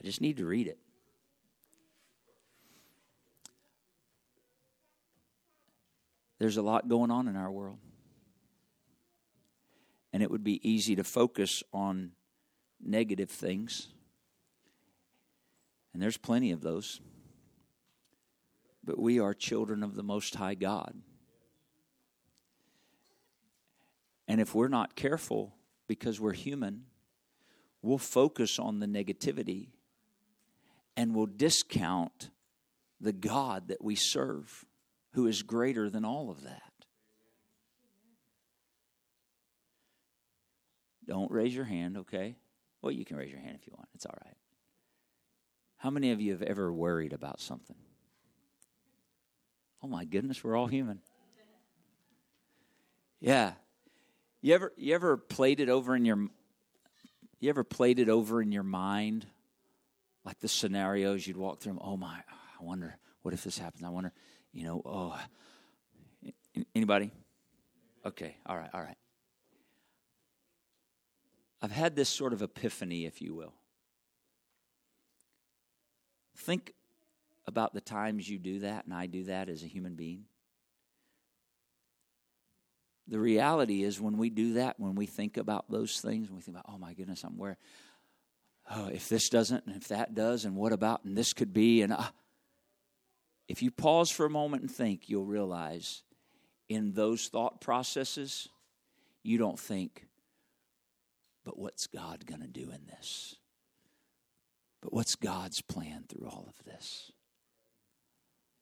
I just need to read it. There's a lot going on in our world. And it would be easy to focus on negative things. And there's plenty of those. But we are children of the Most High God. And if we're not careful, because we're human, we'll focus on the negativity and we'll discount the God that we serve, who is greater than all of that. Don't raise your hand, okay? Well, you can raise your hand if you want. It's all right. How many of you have ever worried about something? Oh my goodness, we're all human. Yeah. You ever you ever played it over in your you ever played it over in your mind? Like the scenarios you'd walk through. Oh my, I wonder what if this happens. I wonder, you know, oh anybody? Okay, all right, all right. I've had this sort of epiphany, if you will. Think about the times you do that and I do that as a human being. The reality is, when we do that, when we think about those things, when we think about, oh my goodness, I'm where, oh, if this doesn't, and if that does, and what about, and this could be, and uh, if you pause for a moment and think, you'll realize in those thought processes, you don't think, but what's God going to do in this? But what's God's plan through all of this?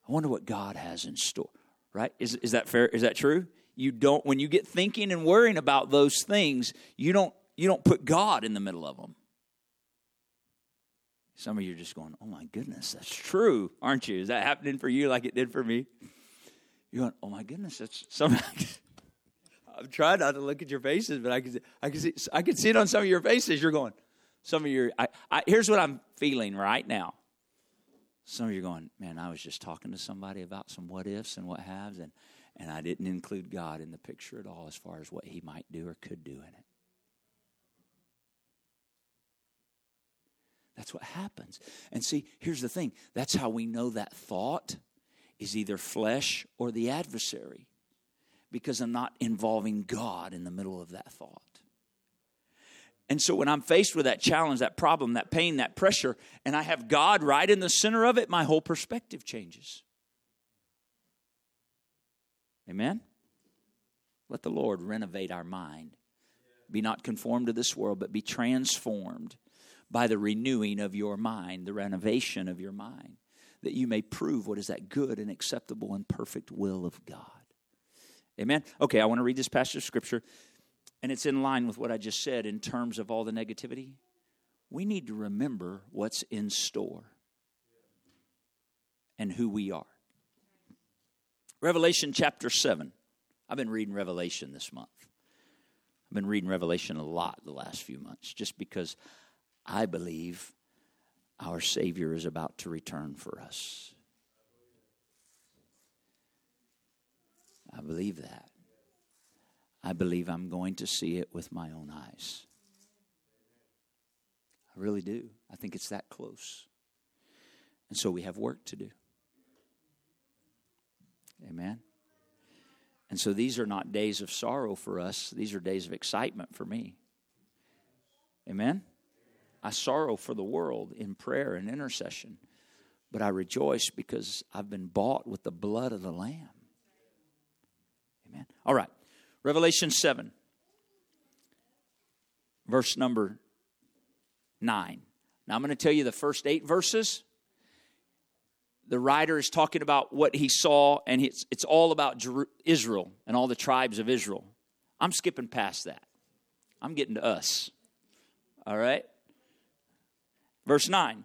I wonder what God has in store, right? Is, is that fair? Is that true? You don't, when you get thinking and worrying about those things, you don't, you don't put God in the middle of them. Some of you are just going, oh my goodness, that's true, aren't you? Is that happening for you like it did for me? You're going, oh my goodness, that's some. I'm trying not to look at your faces, but I can, I can see, I can see it on some of your faces. You're going, some of your, I, I, here's what I'm feeling right now. Some of you are going, man, I was just talking to somebody about some what ifs and what haves, and, and I didn't include God in the picture at all as far as what He might do or could do in it. That's what happens. And see, here's the thing that's how we know that thought is either flesh or the adversary because I'm not involving God in the middle of that thought. And so when I'm faced with that challenge, that problem, that pain, that pressure, and I have God right in the center of it, my whole perspective changes. Amen? Let the Lord renovate our mind. Be not conformed to this world, but be transformed by the renewing of your mind, the renovation of your mind, that you may prove what is that good and acceptable and perfect will of God. Amen? Okay, I want to read this passage of Scripture, and it's in line with what I just said in terms of all the negativity. We need to remember what's in store and who we are. Revelation chapter 7. I've been reading Revelation this month. I've been reading Revelation a lot the last few months just because I believe our Savior is about to return for us. I believe that. I believe I'm going to see it with my own eyes. I really do. I think it's that close. And so we have work to do. Amen. And so these are not days of sorrow for us, these are days of excitement for me. Amen. I sorrow for the world in prayer and intercession, but I rejoice because I've been bought with the blood of the Lamb. Amen. All right. Revelation 7, verse number 9. Now I'm going to tell you the first eight verses. The writer is talking about what he saw, and it's, it's all about Israel and all the tribes of Israel. I'm skipping past that. I'm getting to us. All right? Verse 9.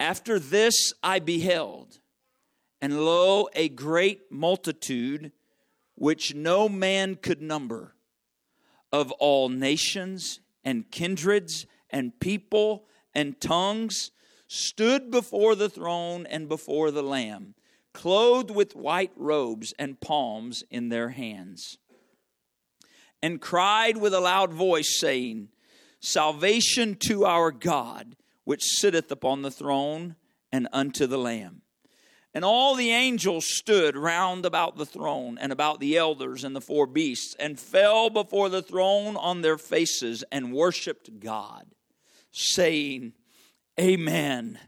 After this I beheld, and lo, a great multitude which no man could number, of all nations and kindreds and people and tongues, stood before the throne and before the Lamb, clothed with white robes and palms in their hands, and cried with a loud voice, saying, Salvation to our God which sitteth upon the throne and unto the Lamb. And all the angels stood round about the throne and about the elders and the four beasts, and fell before the throne on their faces and worshiped God, saying, Amen.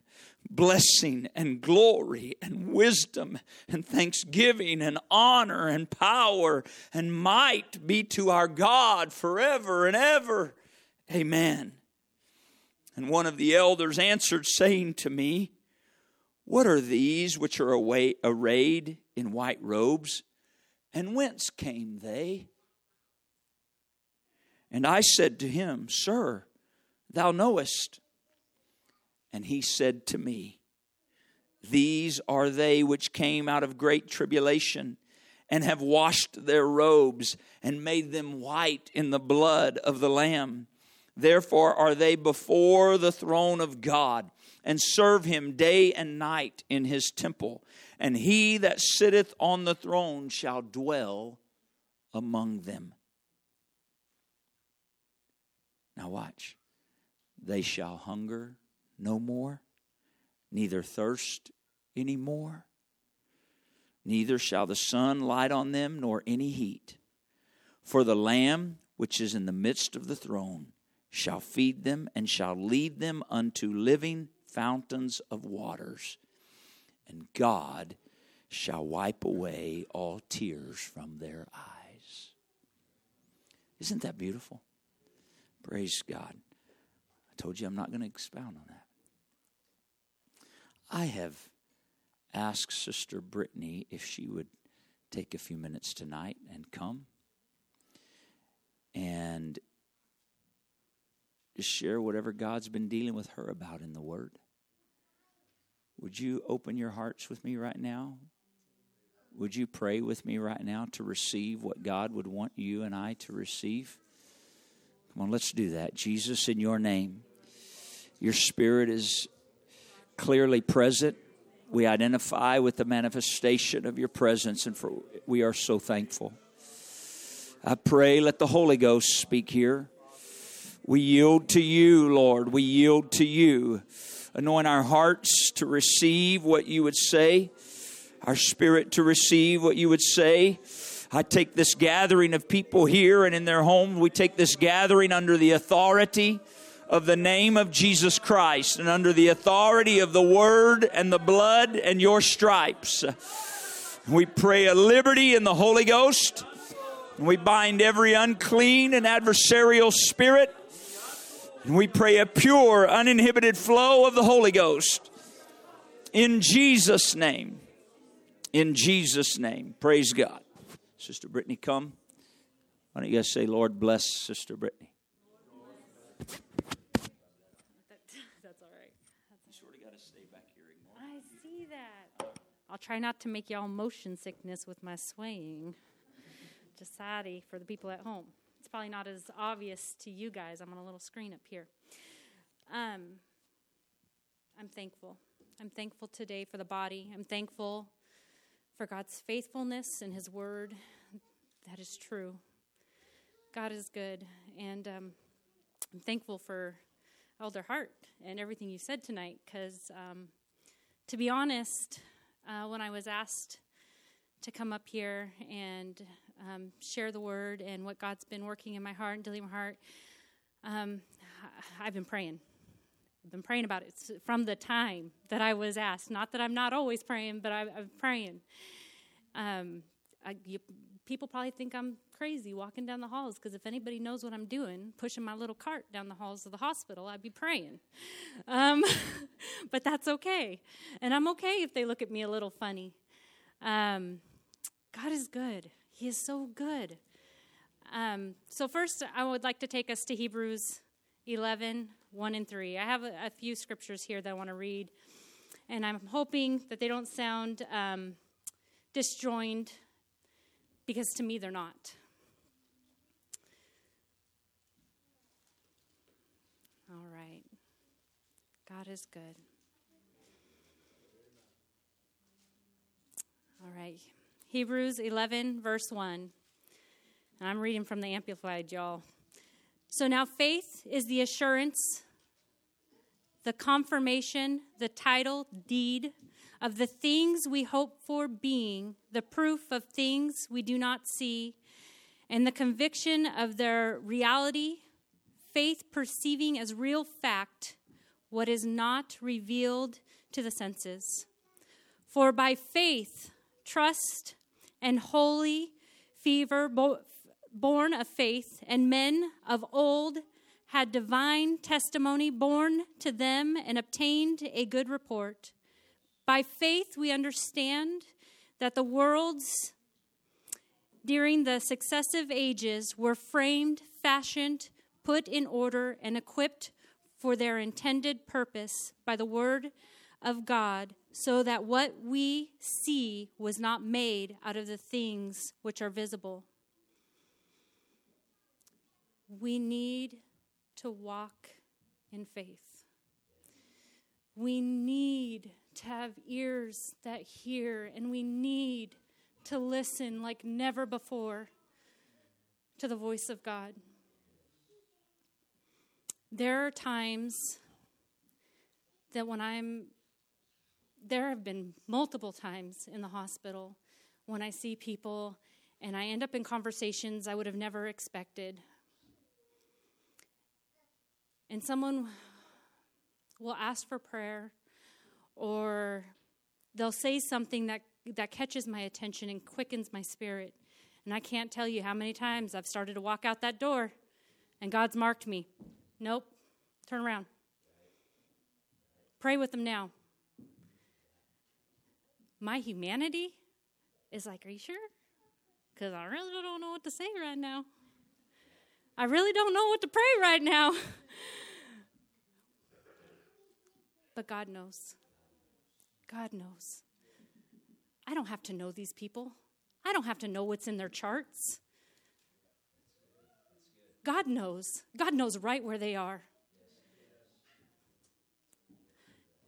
Blessing and glory and wisdom and thanksgiving and honor and power and might be to our God forever and ever. Amen. And one of the elders answered, saying to me, what are these which are arrayed in white robes? And whence came they? And I said to him, Sir, thou knowest. And he said to me, These are they which came out of great tribulation and have washed their robes and made them white in the blood of the Lamb. Therefore are they before the throne of God and serve him day and night in his temple. And he that sitteth on the throne shall dwell among them. Now, watch. They shall hunger no more, neither thirst any more, neither shall the sun light on them, nor any heat. For the Lamb which is in the midst of the throne shall feed them and shall lead them unto living fountains of waters, and God shall wipe away all tears from their eyes. Isn't that beautiful? Praise God. I told you I'm not going to expound on that. I have asked Sister Brittany if she would take a few minutes tonight and come and share whatever God's been dealing with her about in the Word. Would you open your hearts with me right now? Would you pray with me right now to receive what God would want you and I to receive? Come on, let's do that. Jesus, in your name, your spirit is clearly present. We identify with the manifestation of your presence, and for we are so thankful. I pray, let the Holy Ghost speak here. We yield to you, Lord. We yield to you. Anoint our hearts to receive what you would say, our spirit to receive what you would say. I take this gathering of people here and in their homes. We take this gathering under the authority of the name of Jesus Christ and under the authority of the word and the blood and your stripes. We pray a liberty in the Holy Ghost. We bind every unclean and adversarial spirit and we pray a pure, uninhibited flow of the Holy Ghost. In Jesus' name. In Jesus' name. Praise God. Sister Brittany, come. Why don't you guys say, Lord, bless Sister Brittany? That's all right. You sort of got to stay back here. I see that. I'll try not to make y'all motion sickness with my swaying. Just saddy for the people at home probably not as obvious to you guys. I'm on a little screen up here. Um, I'm thankful. I'm thankful today for the body. I'm thankful for God's faithfulness and His word. That is true. God is good. And um, I'm thankful for Elder Hart and everything you said tonight because, um, to be honest, uh, when I was asked to come up here and um, share the word and what God's been working in my heart and dealing my heart. Um, I've been praying. I've been praying about it from the time that I was asked. Not that I'm not always praying, but I, am praying. Um, I, you, people probably think I'm crazy walking down the halls because if anybody knows what I'm doing, pushing my little cart down the halls of the hospital, I'd be praying. Um, but that's okay. And I'm okay if they look at me a little funny. Um, God is good. He is so good. Um, so, first, I would like to take us to Hebrews 11 1 and 3. I have a, a few scriptures here that I want to read, and I'm hoping that they don't sound um, disjoined because to me they're not. All right. God is good. All right. Hebrews 11, verse 1. And I'm reading from the Amplified, y'all. So now faith is the assurance the confirmation, the title, deed of the things we hope for being, the proof of things we do not see, and the conviction of their reality, faith perceiving as real fact what is not revealed to the senses. For by faith, trust, and holy fever, bo- born of faith, and men of old had divine testimony borne to them and obtained a good report. By faith, we understand that the worlds during the successive ages were framed, fashioned, put in order, and equipped for their intended purpose by the Word of God, so that what we see was not made out of the things which are visible. We need to walk in faith. We need to have ears that hear, and we need to listen like never before to the voice of God. There are times that when I'm, there have been multiple times in the hospital when I see people and I end up in conversations I would have never expected. And someone will ask for prayer or they'll say something that, that catches my attention and quickens my spirit. And I can't tell you how many times I've started to walk out that door and God's marked me. Nope. Turn around. Pray with them now. My humanity is like, Are you sure? Because I really don't know what to say right now. I really don't know what to pray right now. but God knows. God knows. I don't have to know these people, I don't have to know what's in their charts. God knows. God knows right where they are.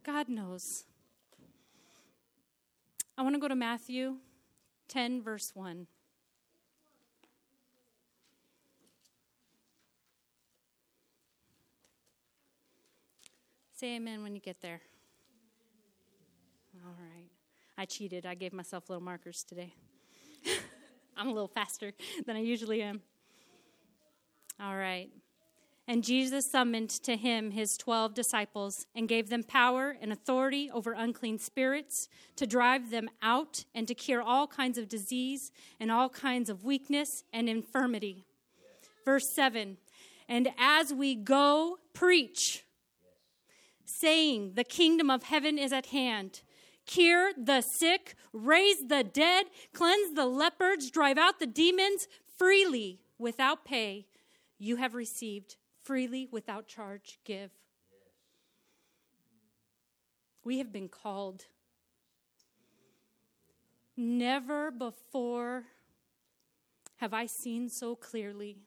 God knows. I want to go to Matthew 10, verse 1. Say amen when you get there. All right. I cheated. I gave myself little markers today. I'm a little faster than I usually am. All right. And Jesus summoned to him his twelve disciples and gave them power and authority over unclean spirits to drive them out and to cure all kinds of disease and all kinds of weakness and infirmity. Verse 7 And as we go, preach, saying, The kingdom of heaven is at hand. Cure the sick, raise the dead, cleanse the lepers, drive out the demons freely without pay. You have received freely without charge give. We have been called. Never before have I seen so clearly.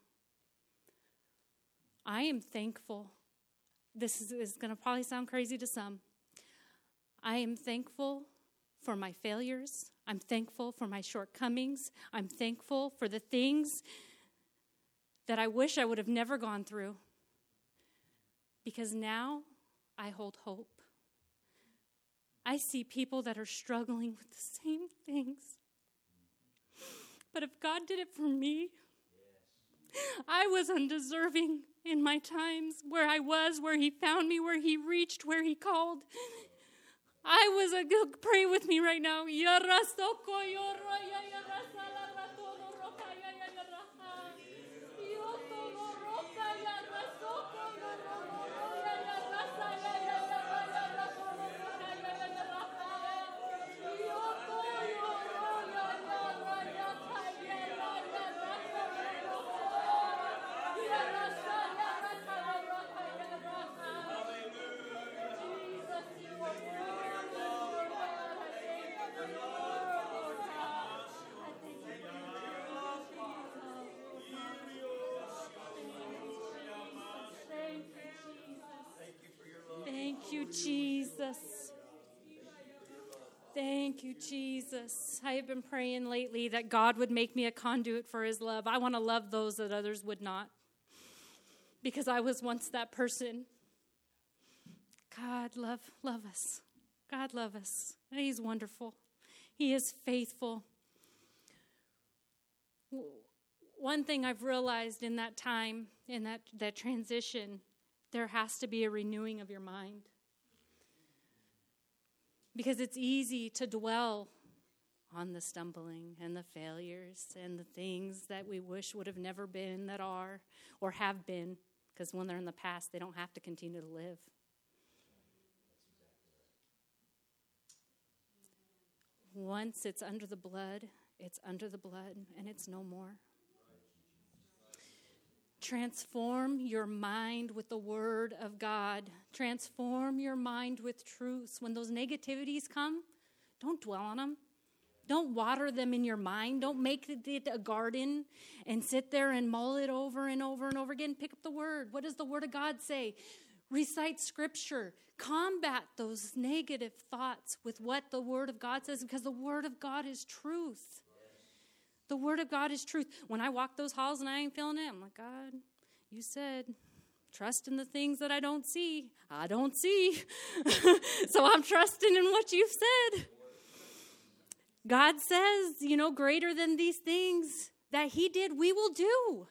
I am thankful. This is, is going to probably sound crazy to some. I am thankful for my failures. I'm thankful for my shortcomings. I'm thankful for the things that I wish I would have never gone through because now I hold hope. I see people that are struggling with the same things. But if God did it for me, I was undeserving in my times where I was, where He found me, where He reached, where He called. I was a good, pray with me right now. Thank Jesus. I have been praying lately that God would make me a conduit for his love. I want to love those that others would not. Because I was once that person. God love love us. God love us. He's wonderful. He is faithful. One thing I've realized in that time, in that, that transition, there has to be a renewing of your mind. Because it's easy to dwell on the stumbling and the failures and the things that we wish would have never been that are or have been, because when they're in the past, they don't have to continue to live. Once it's under the blood, it's under the blood and it's no more. Transform your mind with the Word of God. Transform your mind with truths. When those negativities come, don't dwell on them. Don't water them in your mind. Don't make it a garden and sit there and mull it over and over and over again. Pick up the Word. What does the Word of God say? Recite Scripture. Combat those negative thoughts with what the Word of God says because the Word of God is truth. The Word of God is truth. When I walk those halls and I ain't feeling it, I'm like, God, you said, trust in the things that I don't see. I don't see. so I'm trusting in what you've said. God says, you know, greater than these things that He did, we will do.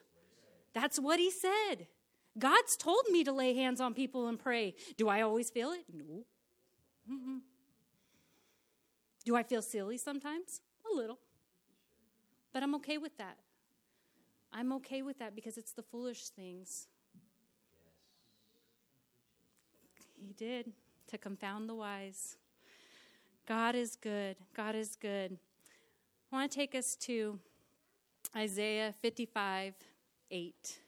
That's what He said. God's told me to lay hands on people and pray. Do I always feel it? No. Mm-mm. Do I feel silly sometimes? A little. But I'm okay with that. I'm okay with that because it's the foolish things. He did to confound the wise. God is good. God is good. I want to take us to Isaiah 55 8.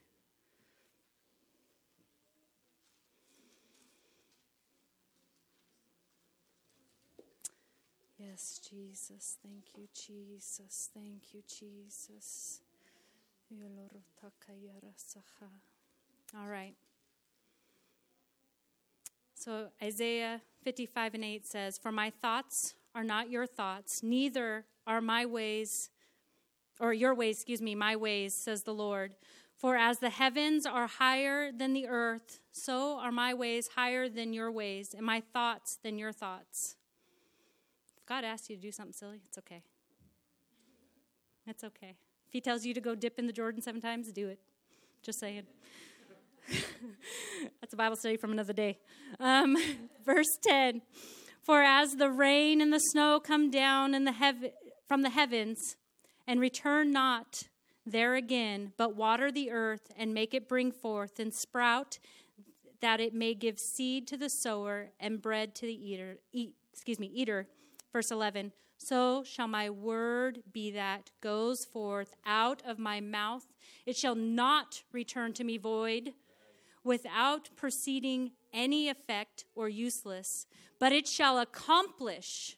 Yes, Jesus. Thank you, Jesus. Thank you, Jesus. All right. So Isaiah 55 and 8 says, For my thoughts are not your thoughts, neither are my ways, or your ways, excuse me, my ways, says the Lord. For as the heavens are higher than the earth, so are my ways higher than your ways, and my thoughts than your thoughts. If God asks you to do something silly, it's okay. It's okay. If He tells you to go dip in the Jordan seven times, do it. Just saying. That's a Bible study from another day. Um, verse 10 For as the rain and the snow come down the from the heavens and return not there again, but water the earth and make it bring forth and sprout, that it may give seed to the sower and bread to the eater, eat, excuse me, eater, Verse 11 So shall my word be that goes forth out of my mouth. It shall not return to me void, without proceeding any effect or useless, but it shall accomplish.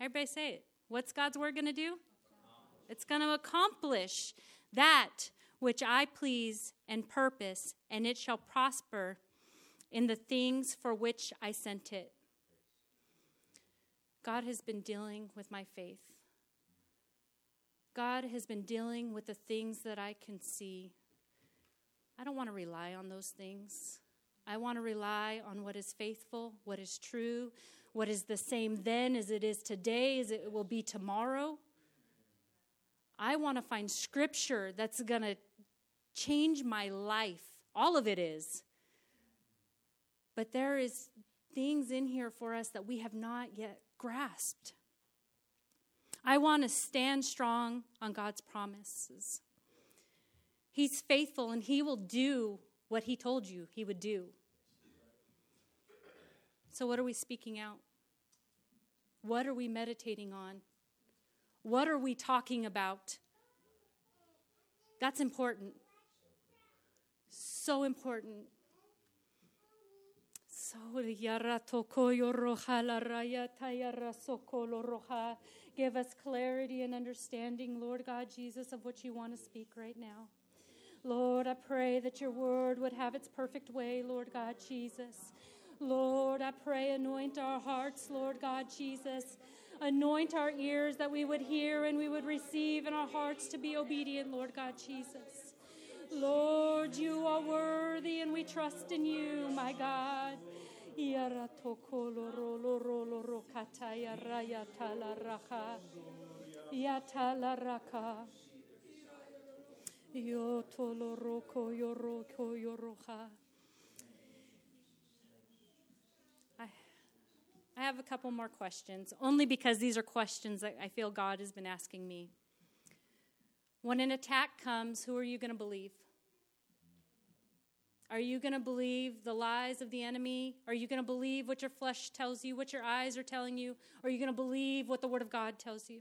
Everybody say it. What's God's word going to do? It's going to accomplish that which I please and purpose, and it shall prosper in the things for which I sent it. God has been dealing with my faith. God has been dealing with the things that I can see. I don't want to rely on those things. I want to rely on what is faithful, what is true, what is the same then as it is today, as it will be tomorrow. I want to find scripture that's going to change my life. All of it is. But there is things in here for us that we have not yet grasped. I want to stand strong on God's promises. He's faithful and He will do what He told you He would do. So, what are we speaking out? What are we meditating on? What are we talking about? That's important. So important. Give us clarity and understanding, Lord God Jesus, of what you want to speak right now. Lord, I pray that your word would have its perfect way, Lord God Jesus. Lord, I pray, anoint our hearts, Lord God Jesus. Anoint our ears that we would hear and we would receive, and our hearts to be obedient, Lord God Jesus. Lord, you are worthy and we trust in you, my God. Yatala raka. Raka. Yotolo roko. I I have a couple more questions, only because these are questions that I feel God has been asking me. When an attack comes, who are you going to believe? Are you going to believe the lies of the enemy? Are you going to believe what your flesh tells you, what your eyes are telling you? Are you going to believe what the Word of God tells you?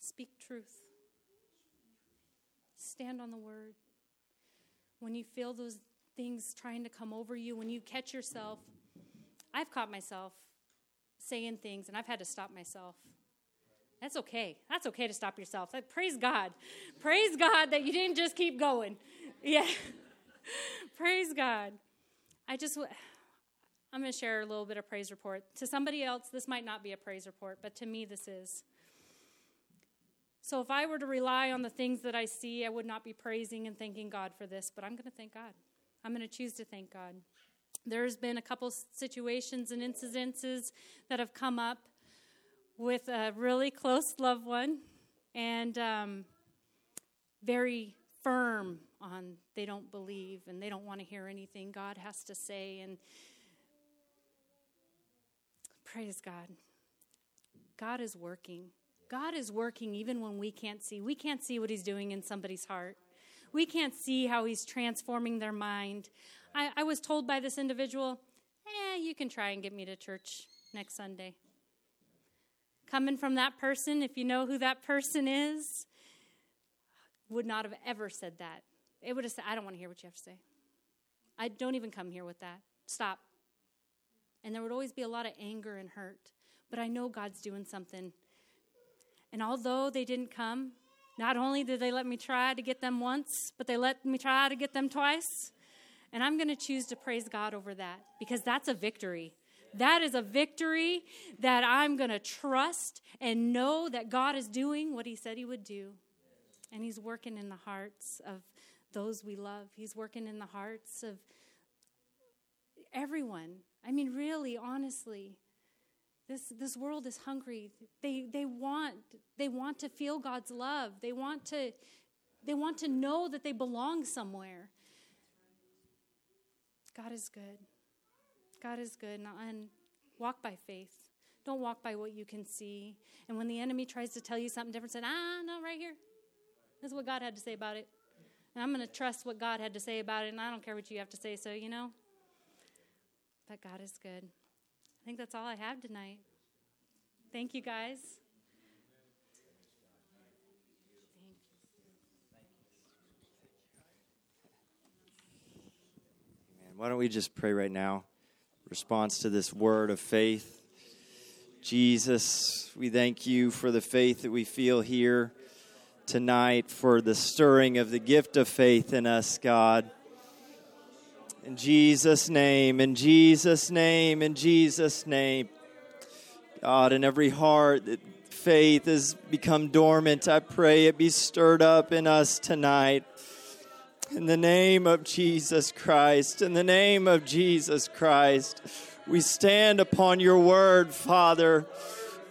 Speak truth. Stand on the Word. When you feel those things trying to come over you, when you catch yourself, I've caught myself saying things and I've had to stop myself. That's okay. That's okay to stop yourself. Praise God. Praise God that you didn't just keep going. Yeah. praise God. I just, I'm going to share a little bit of praise report. To somebody else, this might not be a praise report, but to me, this is. So if I were to rely on the things that I see, I would not be praising and thanking God for this, but I'm going to thank God. I'm going to choose to thank God. There's been a couple situations and incidences that have come up with a really close loved one and um, very firm on they don't believe and they don't want to hear anything God has to say. And praise God. God is working. God is working even when we can't see. We can't see what He's doing in somebody's heart. We can't see how He's transforming their mind. I, I was told by this individual, eh, you can try and get me to church next Sunday. Coming from that person, if you know who that person is, would not have ever said that. It would have said, I don't want to hear what you have to say. I don't even come here with that. Stop. And there would always be a lot of anger and hurt. But I know God's doing something. And although they didn't come, not only did they let me try to get them once, but they let me try to get them twice. And I'm going to choose to praise God over that because that's a victory. That is a victory that I'm going to trust and know that God is doing what He said He would do. And He's working in the hearts of those we love, He's working in the hearts of everyone. I mean, really, honestly. This, this world is hungry. They, they, want, they want to feel God's love. They want to, they want to know that they belong somewhere. God is good. God is good. And walk by faith. Don't walk by what you can see. And when the enemy tries to tell you something different, say, ah, no, right here. This is what God had to say about it. And I'm going to trust what God had to say about it, and I don't care what you have to say, so you know. But God is good. Think that's all I have tonight. Thank you, guys. Why don't we just pray right now? Response to this word of faith. Jesus, we thank you for the faith that we feel here tonight, for the stirring of the gift of faith in us, God. In Jesus' name, in Jesus' name, in Jesus' name. God, in every heart that faith has become dormant, I pray it be stirred up in us tonight. In the name of Jesus Christ, in the name of Jesus Christ, we stand upon your word, Father.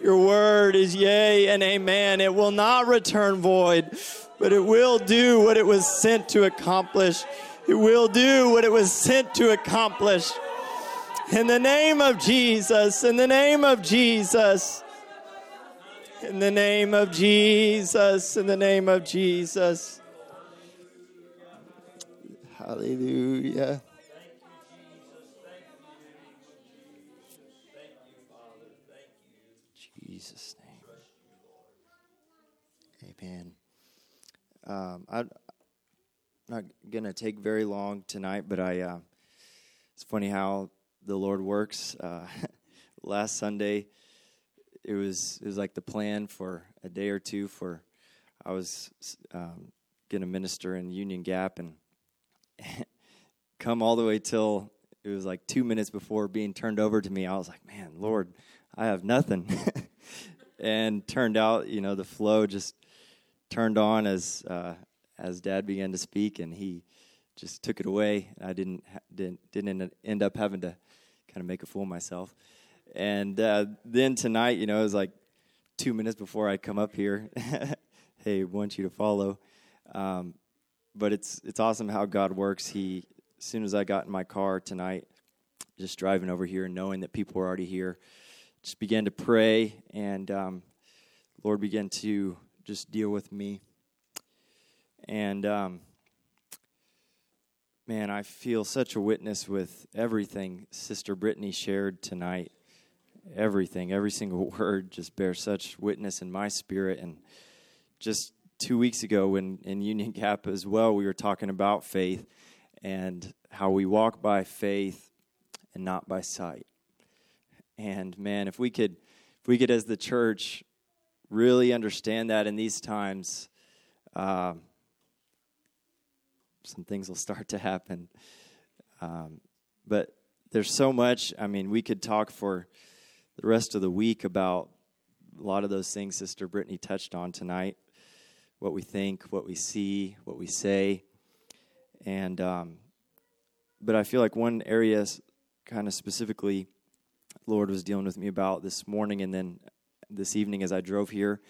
Your word is yea and amen. It will not return void, but it will do what it was sent to accomplish. It will do what it was sent to accomplish. In the name of Jesus, in the name of Jesus, in the name of Jesus, in the name of Jesus. Hallelujah. Jesus' name. Amen. Um, I'm not going to take very long tonight, but I. Uh, it's funny how the Lord works. Uh, last Sunday, it was it was like the plan for a day or two for I was um, going to minister in Union Gap and come all the way till it was like two minutes before being turned over to me. I was like, man, Lord, I have nothing. and turned out, you know, the flow just turned on as uh, as Dad began to speak, and he just took it away. I didn't didn't didn't end up having to kind of make a fool of myself. And uh, then tonight, you know, it was like two minutes before I come up here. hey, want you to follow. Um, but it's it's awesome how God works. He as soon as I got in my car tonight, just driving over here and knowing that people were already here, just began to pray, and um, Lord began to just deal with me. And um, man, I feel such a witness with everything Sister Brittany shared tonight. Everything, every single word just bears such witness in my spirit. And just two weeks ago, when in Union Gap as well, we were talking about faith and how we walk by faith and not by sight. And man, if we could, if we could, as the church, really understand that in these times, um, some things will start to happen. Um, but there's so much. I mean, we could talk for the rest of the week about a lot of those things Sister Brittany touched on tonight what we think, what we see, what we say. And, um, but I feel like one area, kind of specifically, Lord was dealing with me about this morning and then this evening as I drove here,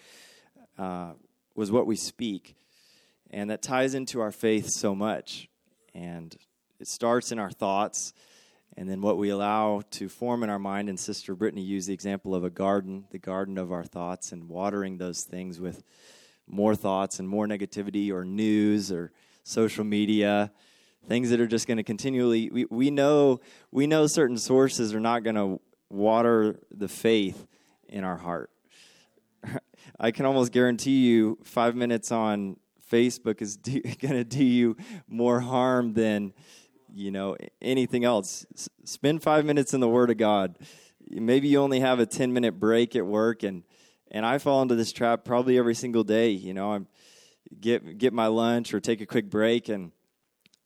uh, was what we speak. And that ties into our faith so much. And it starts in our thoughts and then what we allow to form in our mind. And Sister Brittany used the example of a garden, the garden of our thoughts, and watering those things with more thoughts and more negativity or news or social media things that are just going to continually we, we know we know certain sources are not going to water the faith in our heart i can almost guarantee you five minutes on Facebook is going to do you more harm than you know anything else. S- spend five minutes in the Word of God. Maybe you only have a ten minute break at work, and and I fall into this trap probably every single day. You know, I'm get get my lunch or take a quick break, and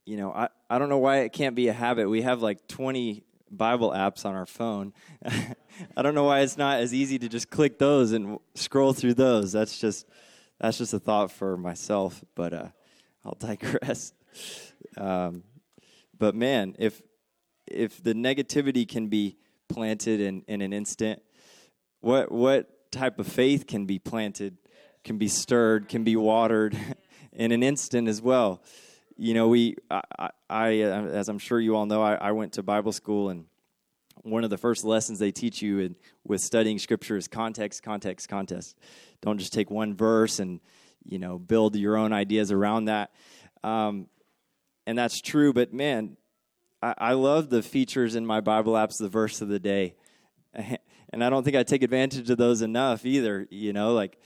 you know I I don't know why it can't be a habit. We have like twenty Bible apps on our phone. I don't know why it's not as easy to just click those and scroll through those. That's just that's just a thought for myself, but uh, I'll digress. Um, but man, if if the negativity can be planted in, in an instant, what what type of faith can be planted, can be stirred, can be watered in an instant as well? You know, we I, I uh, as I'm sure you all know, I, I went to Bible school and one of the first lessons they teach you in, with studying scripture is context, context, context. Don't just take one verse and you know build your own ideas around that. Um, and that's true, but man, I, I love the features in my Bible apps, the verse of the day, and I don't think I take advantage of those enough either. You know, like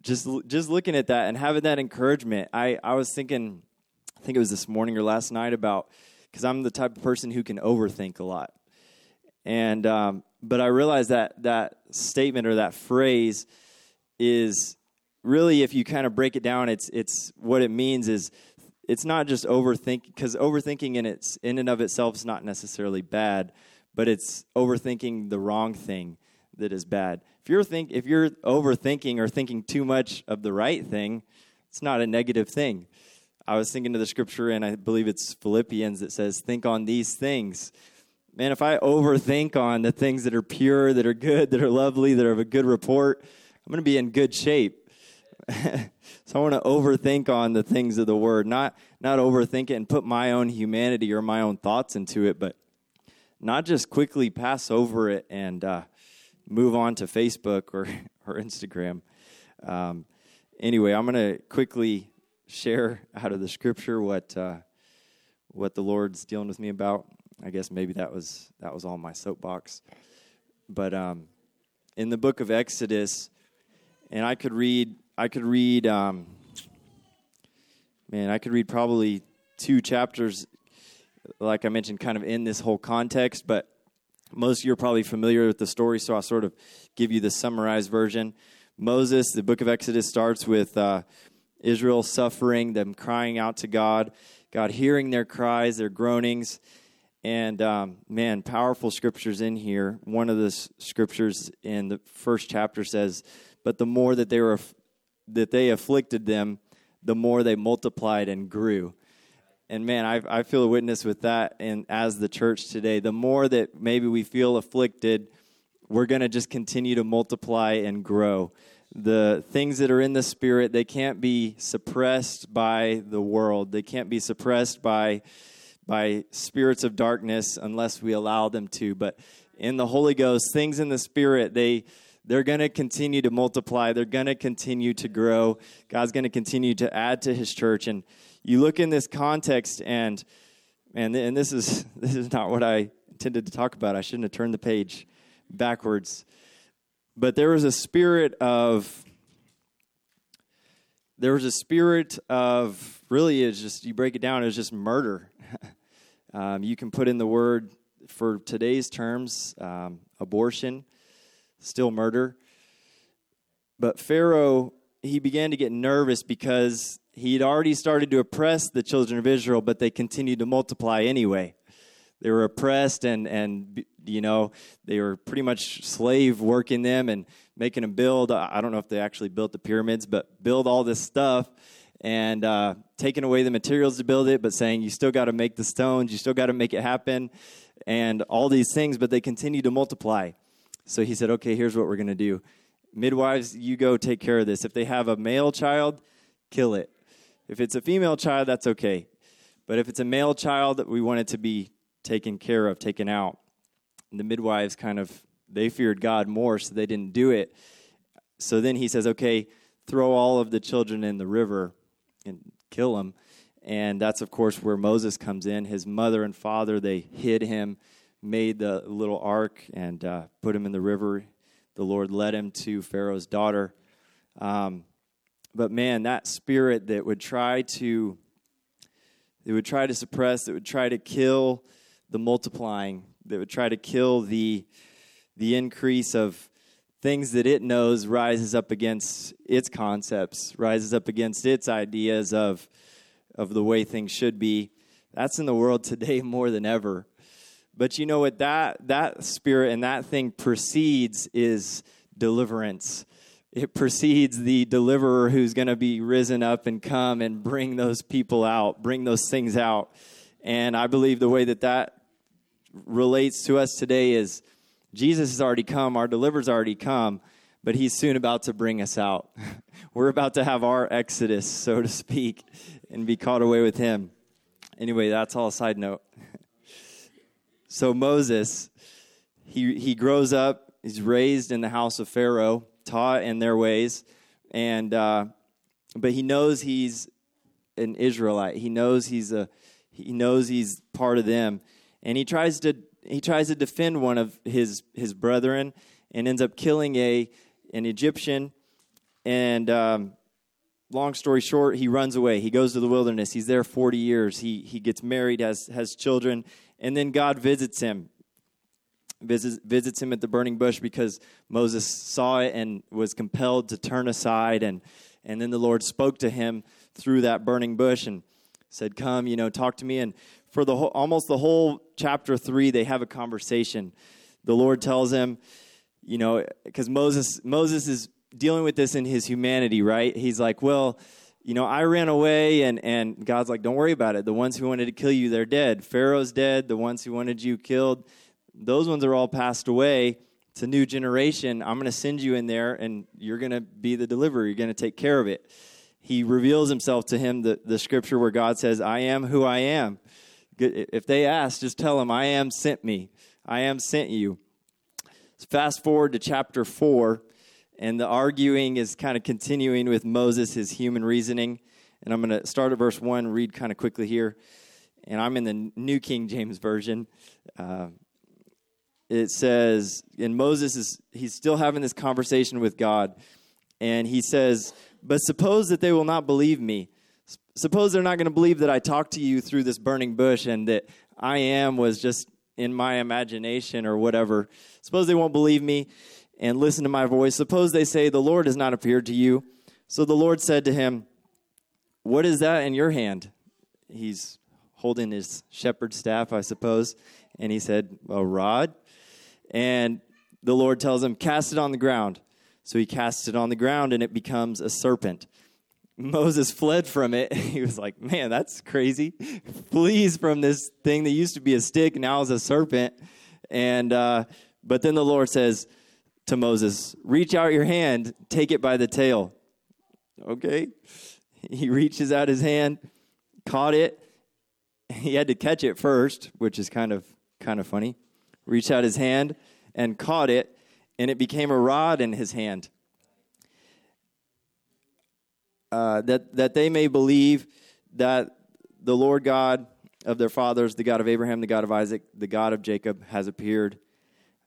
just just looking at that and having that encouragement. I I was thinking, I think it was this morning or last night about because I'm the type of person who can overthink a lot and um, but I realized that that statement or that phrase is really, if you kind of break it down, it's it's what it means is it's not just overthinking because overthinking in its in and of itself is not necessarily bad, but it's overthinking the wrong thing that is bad. If you're think if you're overthinking or thinking too much of the right thing, it's not a negative thing. I was thinking of the scripture, and I believe it's Philippians that says, "Think on these things." Man, if I overthink on the things that are pure, that are good, that are lovely, that are of a good report, I'm going to be in good shape. so I want to overthink on the things of the word, not not overthink it and put my own humanity or my own thoughts into it, but not just quickly pass over it and uh, move on to Facebook or or Instagram. Um, anyway, I'm going to quickly share out of the scripture what uh, what the Lord's dealing with me about. I guess maybe that was that was all my soapbox. But um, in the book of Exodus, and I could read I could read um, man I could read probably two chapters, like I mentioned, kind of in this whole context. But most of you are probably familiar with the story, so I'll sort of give you the summarized version. Moses, the book of Exodus starts with uh, Israel suffering, them crying out to God, God hearing their cries, their groanings and um, man, powerful scriptures in here. One of the scriptures in the first chapter says, "But the more that they were that they afflicted them, the more they multiplied and grew." and man, I, I feel a witness with that. And as the church today, the more that maybe we feel afflicted, we're going to just continue to multiply and grow. The things that are in the spirit, they can't be suppressed by the world. They can't be suppressed by by spirits of darkness unless we allow them to. But in the Holy Ghost, things in the spirit, they they're going to continue to multiply. They're going to continue to grow. God's going to continue to add to his church and you look in this context and and and this is this is not what I intended to talk about. I shouldn't have turned the page backwards. But there was a spirit of there was a spirit of really is just you break it down it's just murder um, you can put in the word for today's terms um, abortion still murder but pharaoh he began to get nervous because he'd already started to oppress the children of Israel, but they continued to multiply anyway. They were oppressed, and and you know they were pretty much slave working them and making them build. I don't know if they actually built the pyramids, but build all this stuff and uh, taking away the materials to build it, but saying you still got to make the stones, you still got to make it happen, and all these things. But they continue to multiply. So he said, "Okay, here's what we're going to do." Midwives, you go take care of this. If they have a male child, kill it. If it's a female child, that's okay. But if it's a male child, we want it to be taken care of, taken out. And the midwives kind of they feared God more, so they didn't do it. So then he says, "Okay, throw all of the children in the river and kill him. And that's of course where Moses comes in. His mother and father they hid him, made the little ark, and uh, put him in the river. The Lord led him to Pharaoh's daughter. Um, but man, that spirit that would try to it would try to suppress, it would try to kill the multiplying, that would try to kill the the increase of things that it knows rises up against its concepts, rises up against its ideas of of the way things should be. That's in the world today more than ever. But you know what that that spirit and that thing precedes is deliverance it precedes the deliverer who's going to be risen up and come and bring those people out, bring those things out. And I believe the way that that relates to us today is Jesus has already come, our deliverer's already come, but he's soon about to bring us out. We're about to have our exodus, so to speak, and be caught away with him. Anyway, that's all a side note. so Moses, he he grows up, he's raised in the house of Pharaoh taught in their ways, and uh, but he knows he's an Israelite. He knows he's a he knows he's part of them, and he tries to he tries to defend one of his his brethren, and ends up killing a an Egyptian. And um, long story short, he runs away. He goes to the wilderness. He's there forty years. He he gets married, has has children, and then God visits him visits, visits him at the burning bush because Moses saw it and was compelled to turn aside. And, and then the Lord spoke to him through that burning bush and said, Come, you know, talk to me. And for the whole, almost the whole chapter three, they have a conversation. The Lord tells him, you know, because Moses, Moses is dealing with this in his humanity, right? He's like, Well, you know, I ran away, and, and God's like, don't worry about it. The ones who wanted to kill you, they're dead. Pharaoh's dead. The ones who wanted you killed, those ones are all passed away. It's a new generation. I'm going to send you in there, and you're going to be the deliverer. You're going to take care of it. He reveals himself to him, the, the scripture where God says, I am who I am. If they ask, just tell them, I am sent me. I am sent you. Fast forward to chapter 4, and the arguing is kind of continuing with Moses, his human reasoning. And I'm going to start at verse 1, read kind of quickly here. And I'm in the New King James Version. Uh, it says, and Moses is, he's still having this conversation with God. And he says, But suppose that they will not believe me. Suppose they're not going to believe that I talked to you through this burning bush and that I am was just in my imagination or whatever. Suppose they won't believe me and listen to my voice. Suppose they say, The Lord has not appeared to you. So the Lord said to him, What is that in your hand? He's holding his shepherd's staff, I suppose. And he said, A rod. And the Lord tells him, Cast it on the ground. So he casts it on the ground and it becomes a serpent. Moses fled from it. He was like, Man, that's crazy. Flees from this thing that used to be a stick, now is a serpent. And, uh, but then the Lord says to Moses, Reach out your hand, take it by the tail. Okay. He reaches out his hand, caught it. He had to catch it first, which is kind of kind of funny. Reached out his hand and caught it, and it became a rod in his hand. Uh, that that they may believe that the Lord God of their fathers, the God of Abraham, the God of Isaac, the God of Jacob, has appeared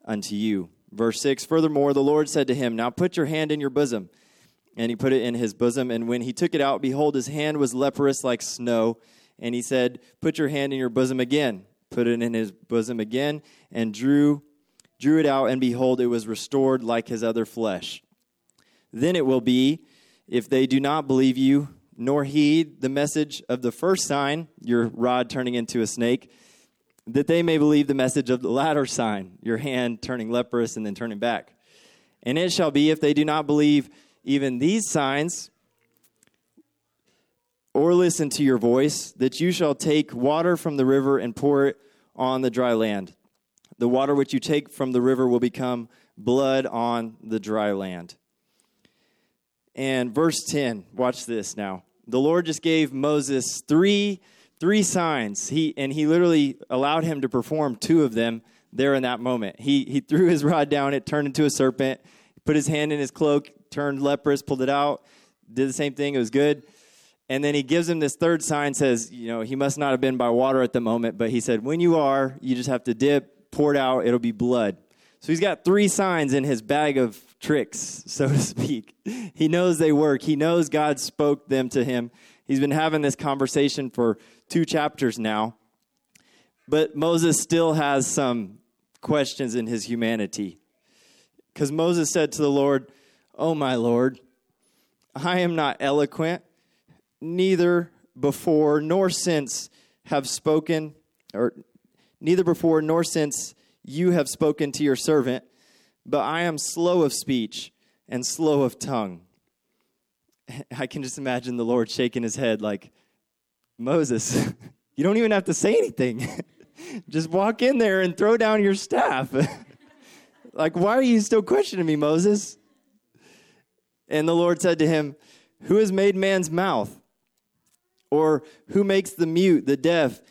unto you. Verse 6 Furthermore, the Lord said to him, Now put your hand in your bosom. And he put it in his bosom. And when he took it out, behold, his hand was leprous like snow. And he said, Put your hand in your bosom again. Put it in his bosom again, and drew, drew it out, and behold, it was restored like his other flesh. Then it will be, if they do not believe you, nor heed the message of the first sign, your rod turning into a snake, that they may believe the message of the latter sign, your hand turning leprous and then turning back. And it shall be, if they do not believe even these signs, or listen to your voice, that you shall take water from the river and pour it on the dry land. The water which you take from the river will become blood on the dry land. And verse 10, watch this now. The Lord just gave Moses three three signs. He and he literally allowed him to perform two of them there in that moment. He he threw his rod down, it turned into a serpent, put his hand in his cloak, turned leprous, pulled it out, did the same thing, it was good. And then he gives him this third sign, says, you know, he must not have been by water at the moment, but he said, when you are, you just have to dip, pour it out, it'll be blood. So he's got three signs in his bag of tricks, so to speak. He knows they work. He knows God spoke them to him. He's been having this conversation for two chapters now. But Moses still has some questions in his humanity. Because Moses said to the Lord, Oh, my Lord, I am not eloquent neither before nor since have spoken, or neither before nor since you have spoken to your servant, but I am slow of speech and slow of tongue. I can just imagine the Lord shaking his head like, Moses, you don't even have to say anything. just walk in there and throw down your staff. like, why are you still questioning me, Moses? And the Lord said to him, Who has made man's mouth? Or who makes the mute, the deaf,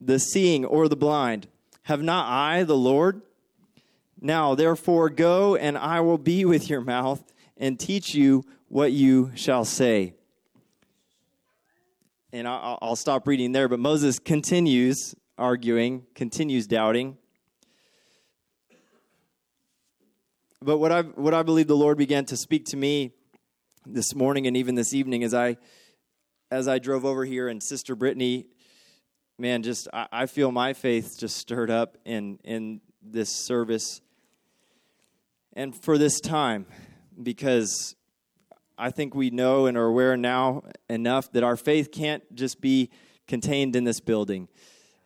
the seeing, or the blind? Have not I, the Lord? Now, therefore, go, and I will be with your mouth and teach you what you shall say. And I'll stop reading there, but Moses continues arguing, continues doubting. But what I, what I believe the Lord began to speak to me this morning and even this evening as I as I drove over here, and Sister Brittany, man, just I, I feel my faith just stirred up in in this service and for this time because I think we know and are aware now enough that our faith can't just be contained in this building.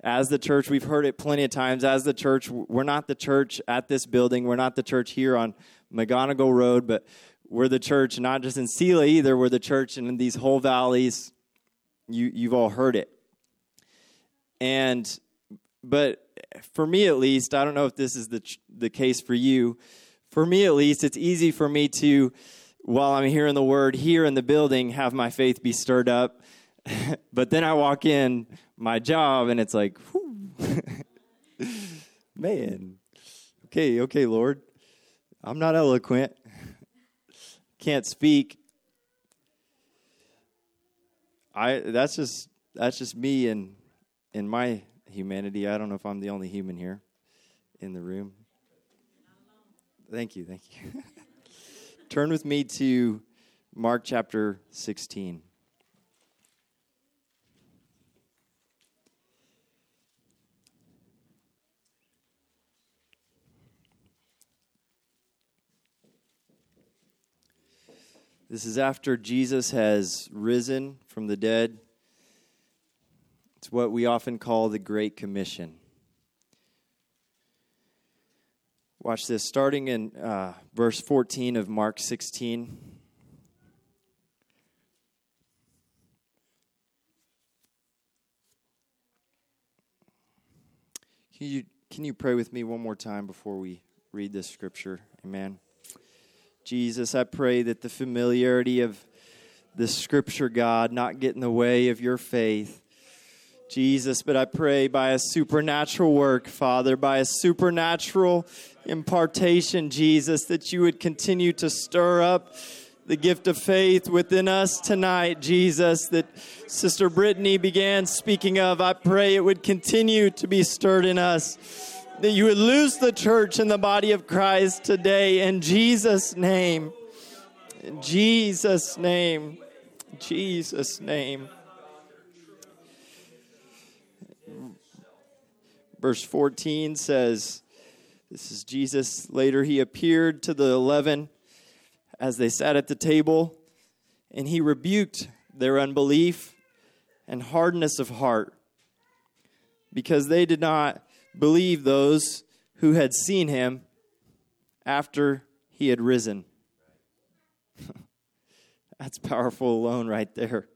As the church, we've heard it plenty of times. As the church, we're not the church at this building. We're not the church here on McGonigal Road, but we're the church not just in Selah either. We're the church in these whole valleys you, you've all heard it. And, but for me at least, I don't know if this is the, the case for you. For me at least, it's easy for me to, while I'm hearing the word here in the building, have my faith be stirred up. but then I walk in my job and it's like, man, okay, okay, Lord, I'm not eloquent, can't speak, I that's just that's just me and in my humanity. I don't know if I'm the only human here in the room. Thank you, thank you. Turn with me to Mark chapter 16. This is after Jesus has risen from the dead. It's what we often call the Great Commission. Watch this, starting in uh, verse 14 of Mark 16. Can you, can you pray with me one more time before we read this scripture? Amen. Jesus, I pray that the familiarity of this scripture, God, not get in the way of your faith Jesus, but I pray by a supernatural work, Father, by a supernatural impartation, Jesus, that you would continue to stir up the gift of faith within us tonight, Jesus, that Sister Brittany began speaking of. I pray it would continue to be stirred in us, that you would lose the church in the body of Christ today in Jesus' name. In Jesus' name. Jesus' name. Verse 14 says, This is Jesus. Later, he appeared to the eleven as they sat at the table, and he rebuked their unbelief and hardness of heart because they did not believe those who had seen him after he had risen. That's powerful alone right there.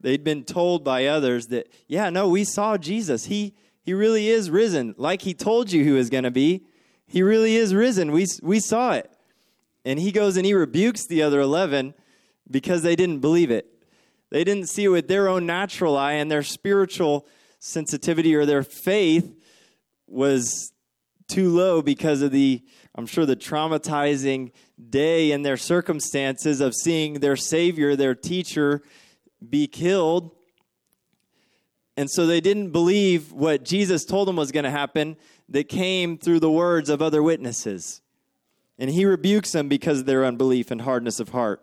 They'd been told by others that, yeah, no, we saw Jesus. He he really is risen, like he told you he was going to be. He really is risen. We we saw it. And he goes and he rebukes the other 11 because they didn't believe it. They didn't see it with their own natural eye and their spiritual sensitivity or their faith was too low because of the I'm sure the traumatizing day and their circumstances of seeing their Savior, their teacher, be killed. And so they didn't believe what Jesus told them was going to happen that came through the words of other witnesses. And he rebukes them because of their unbelief and hardness of heart.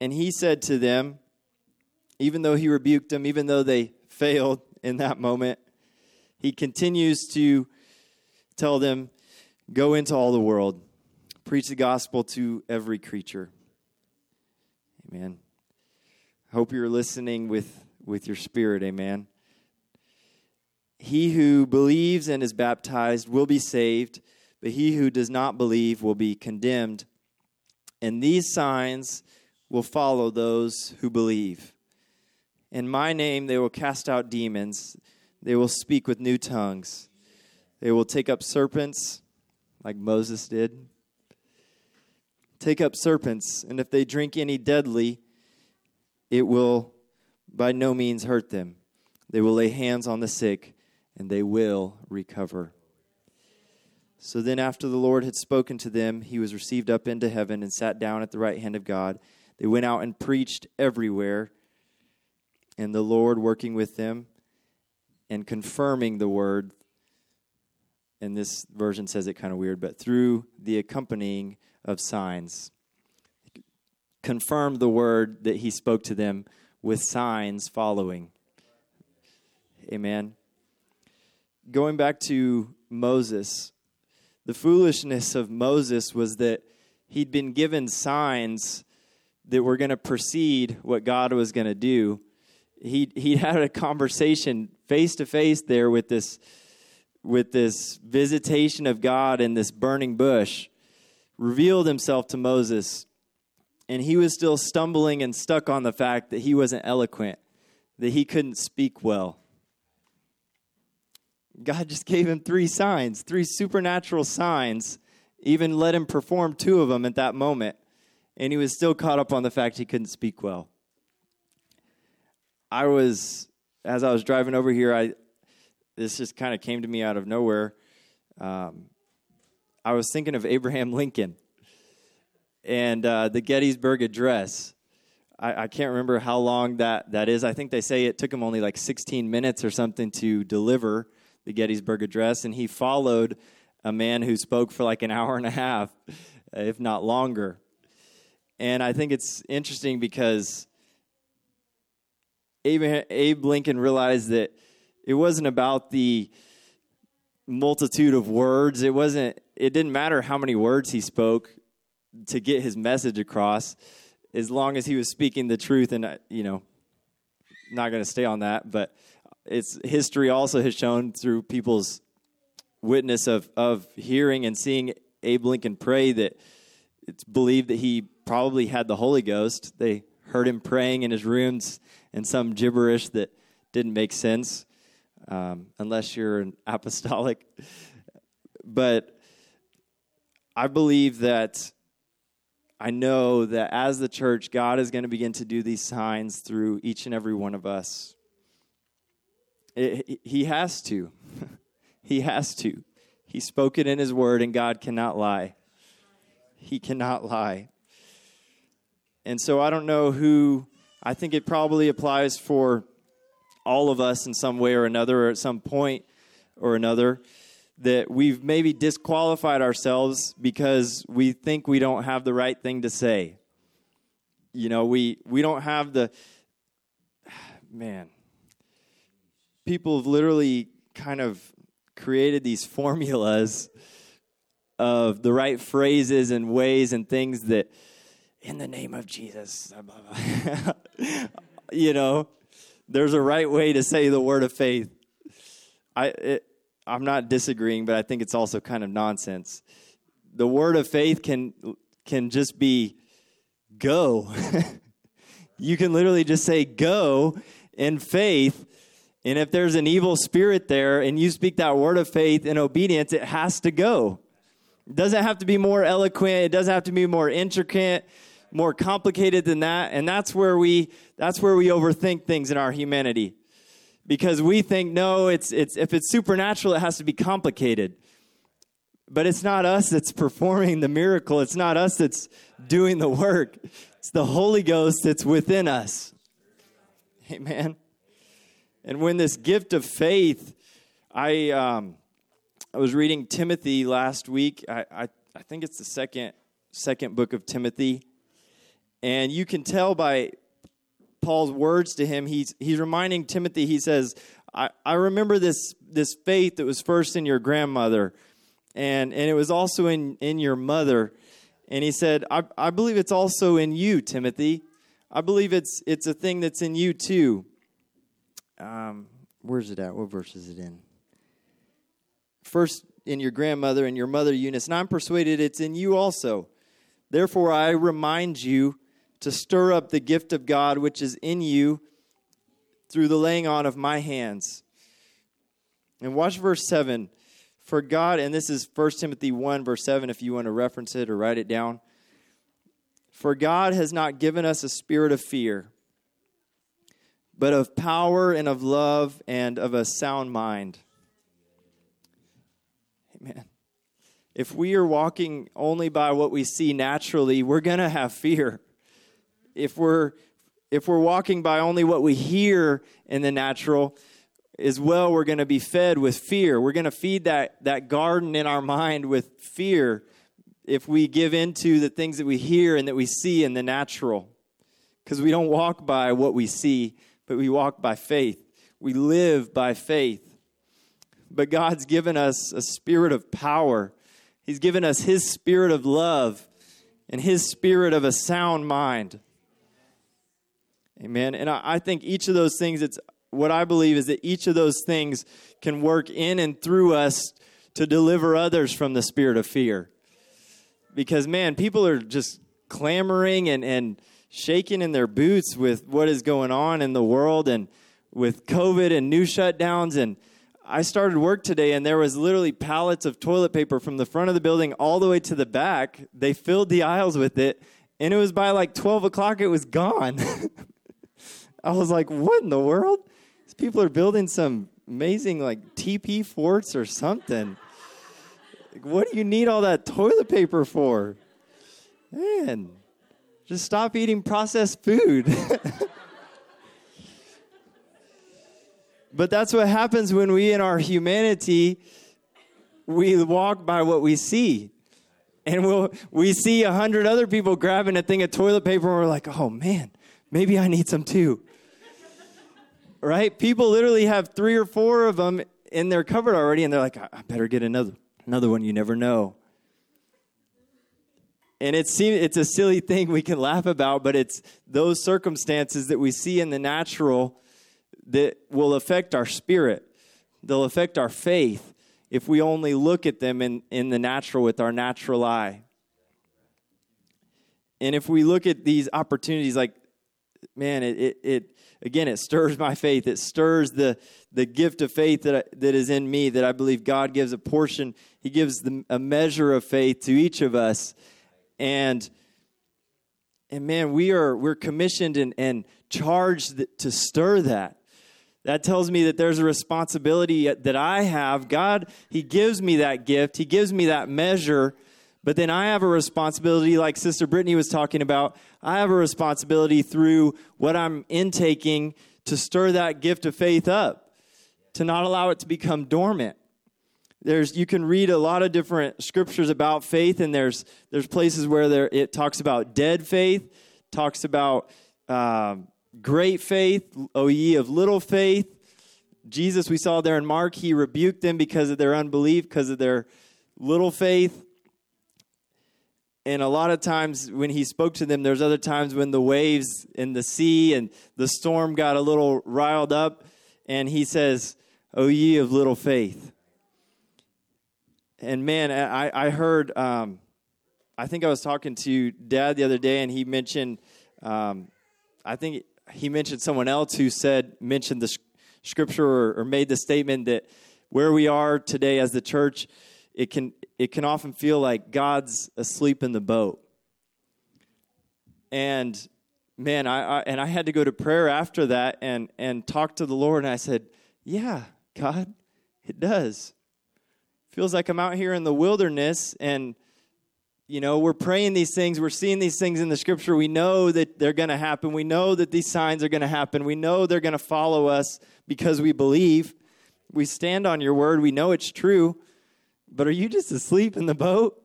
And he said to them, even though he rebuked them, even though they failed in that moment, he continues to tell them, Go into all the world, preach the gospel to every creature. Amen. I Hope you're listening with, with your spirit. Amen. He who believes and is baptized will be saved, but he who does not believe will be condemned. And these signs will follow those who believe. In my name they will cast out demons. They will speak with new tongues. They will take up serpents, like Moses did. Take up serpents, and if they drink any deadly, it will by no means hurt them. They will lay hands on the sick, and they will recover. So then, after the Lord had spoken to them, he was received up into heaven and sat down at the right hand of God. They went out and preached everywhere, and the Lord working with them and confirming the word. And this version says it kind of weird, but through the accompanying of signs. Confirmed the word that he spoke to them with signs following. Amen. Going back to Moses, the foolishness of Moses was that he'd been given signs that were going to precede what God was going to do. He he had a conversation face to face there with this with this visitation of God in this burning bush, revealed himself to Moses, and he was still stumbling and stuck on the fact that he wasn't eloquent, that he couldn't speak well. God just gave him three signs, three supernatural signs, even let him perform two of them at that moment and he was still caught up on the fact he couldn't speak well. I was, as I was driving over here, I this just kind of came to me out of nowhere. Um, I was thinking of Abraham Lincoln and uh, the Gettysburg Address. I, I, can't remember how long that, that is. I think they say it took him only like 16 minutes or something to deliver the Gettysburg Address, and he followed a man who spoke for like an hour and a half, if not longer. And I think it's interesting because Abe, Abe Lincoln realized that it wasn't about the multitude of words. It wasn't. It didn't matter how many words he spoke to get his message across, as long as he was speaking the truth. And uh, you know, not going to stay on that, but it's history also has shown through people's witness of of hearing and seeing Abe Lincoln pray that it's believed that he probably had the Holy Ghost. They heard him praying in his rooms and some gibberish that didn't make sense um, unless you're an apostolic. But I believe that I know that as the church, God is going to begin to do these signs through each and every one of us. It, he has to. he has to. He spoke it in His Word, and God cannot lie. He cannot lie. And so I don't know who, I think it probably applies for all of us in some way or another, or at some point or another, that we've maybe disqualified ourselves because we think we don't have the right thing to say. You know, we, we don't have the, man, people have literally kind of created these formulas of the right phrases and ways and things that, in the name of Jesus, blah, blah, blah. you know, there's a right way to say the word of faith. I, it, I'm not disagreeing, but I think it's also kind of nonsense. The word of faith can can just be go. you can literally just say go in faith and if there's an evil spirit there and you speak that word of faith in obedience, it has to go. It doesn't have to be more eloquent, it doesn't have to be more intricate, more complicated than that. And that's where we that's where we overthink things in our humanity. Because we think, no, it's it's if it's supernatural, it has to be complicated. But it's not us that's performing the miracle. It's not us that's doing the work. It's the Holy Ghost that's within us. Amen. And when this gift of faith, I um, I was reading Timothy last week. I, I, I think it's the second second book of Timothy, and you can tell by Paul's words to him. He's he's reminding Timothy. He says, "I, I remember this this faith that was first in your grandmother, and and it was also in in your mother." And he said, "I I believe it's also in you, Timothy. I believe it's it's a thing that's in you too." um, where's it at? What verse is it in? First in your grandmother and your mother Eunice, and I'm persuaded it's in you also. Therefore, I remind you to stir up the gift of God which is in you through the laying on of my hands. And watch verse 7. For God, and this is 1 Timothy 1, verse 7, if you want to reference it or write it down. For God has not given us a spirit of fear but of power and of love and of a sound mind. Amen. If we are walking only by what we see naturally, we're going to have fear. If we're if we're walking by only what we hear in the natural, as well, we're going to be fed with fear. We're going to feed that, that garden in our mind with fear if we give into the things that we hear and that we see in the natural. Because we don't walk by what we see, but we walk by faith. We live by faith. But God's given us a spirit of power. He's given us His spirit of love and His spirit of a sound mind. Amen. And I, I think each of those things, it's what I believe is that each of those things can work in and through us to deliver others from the spirit of fear. Because, man, people are just clamoring and, and shaking in their boots with what is going on in the world and with COVID and new shutdowns. And I started work today, and there was literally pallets of toilet paper from the front of the building all the way to the back. They filled the aisles with it, and it was by like 12 o'clock, it was gone. I was like, what in the world? These people are building some amazing like TP forts or something. Like, what do you need all that toilet paper for? Man, just stop eating processed food. but that's what happens when we, in our humanity, we walk by what we see. And we'll, we see a hundred other people grabbing a thing of toilet paper, and we're like, oh man, maybe I need some too. Right? People literally have three or four of them in their cupboard already, and they're like, I better get another, another one. You never know. And it's, it's a silly thing we can laugh about, but it's those circumstances that we see in the natural that will affect our spirit. They'll affect our faith if we only look at them in, in the natural with our natural eye. And if we look at these opportunities, like, man, it, it, it again, it stirs my faith. It stirs the, the gift of faith that, I, that is in me, that I believe God gives a portion, He gives the, a measure of faith to each of us. And, and man, we are, we're commissioned and, and charged to stir that. That tells me that there's a responsibility that I have. God, He gives me that gift, He gives me that measure, but then I have a responsibility, like Sister Brittany was talking about. I have a responsibility through what I'm intaking to stir that gift of faith up, to not allow it to become dormant. There's you can read a lot of different scriptures about faith, and there's there's places where there it talks about dead faith, talks about um, great faith, O ye of little faith. Jesus, we saw there in Mark, he rebuked them because of their unbelief, because of their little faith. And a lot of times when he spoke to them, there's other times when the waves in the sea and the storm got a little riled up, and he says, O ye of little faith. And man, I, I heard, um, I think I was talking to dad the other day, and he mentioned, um, I think he mentioned someone else who said mentioned the scripture or, or, made the statement that where we are today as the church it can it can often feel like god's asleep in the boat and man I, I and i had to go to prayer after that and and talk to the lord and i said yeah god it does feels like i'm out here in the wilderness and you know, we're praying these things, we're seeing these things in the scripture. We know that they're going to happen. We know that these signs are going to happen. We know they're going to follow us because we believe. We stand on your word. We know it's true. But are you just asleep in the boat?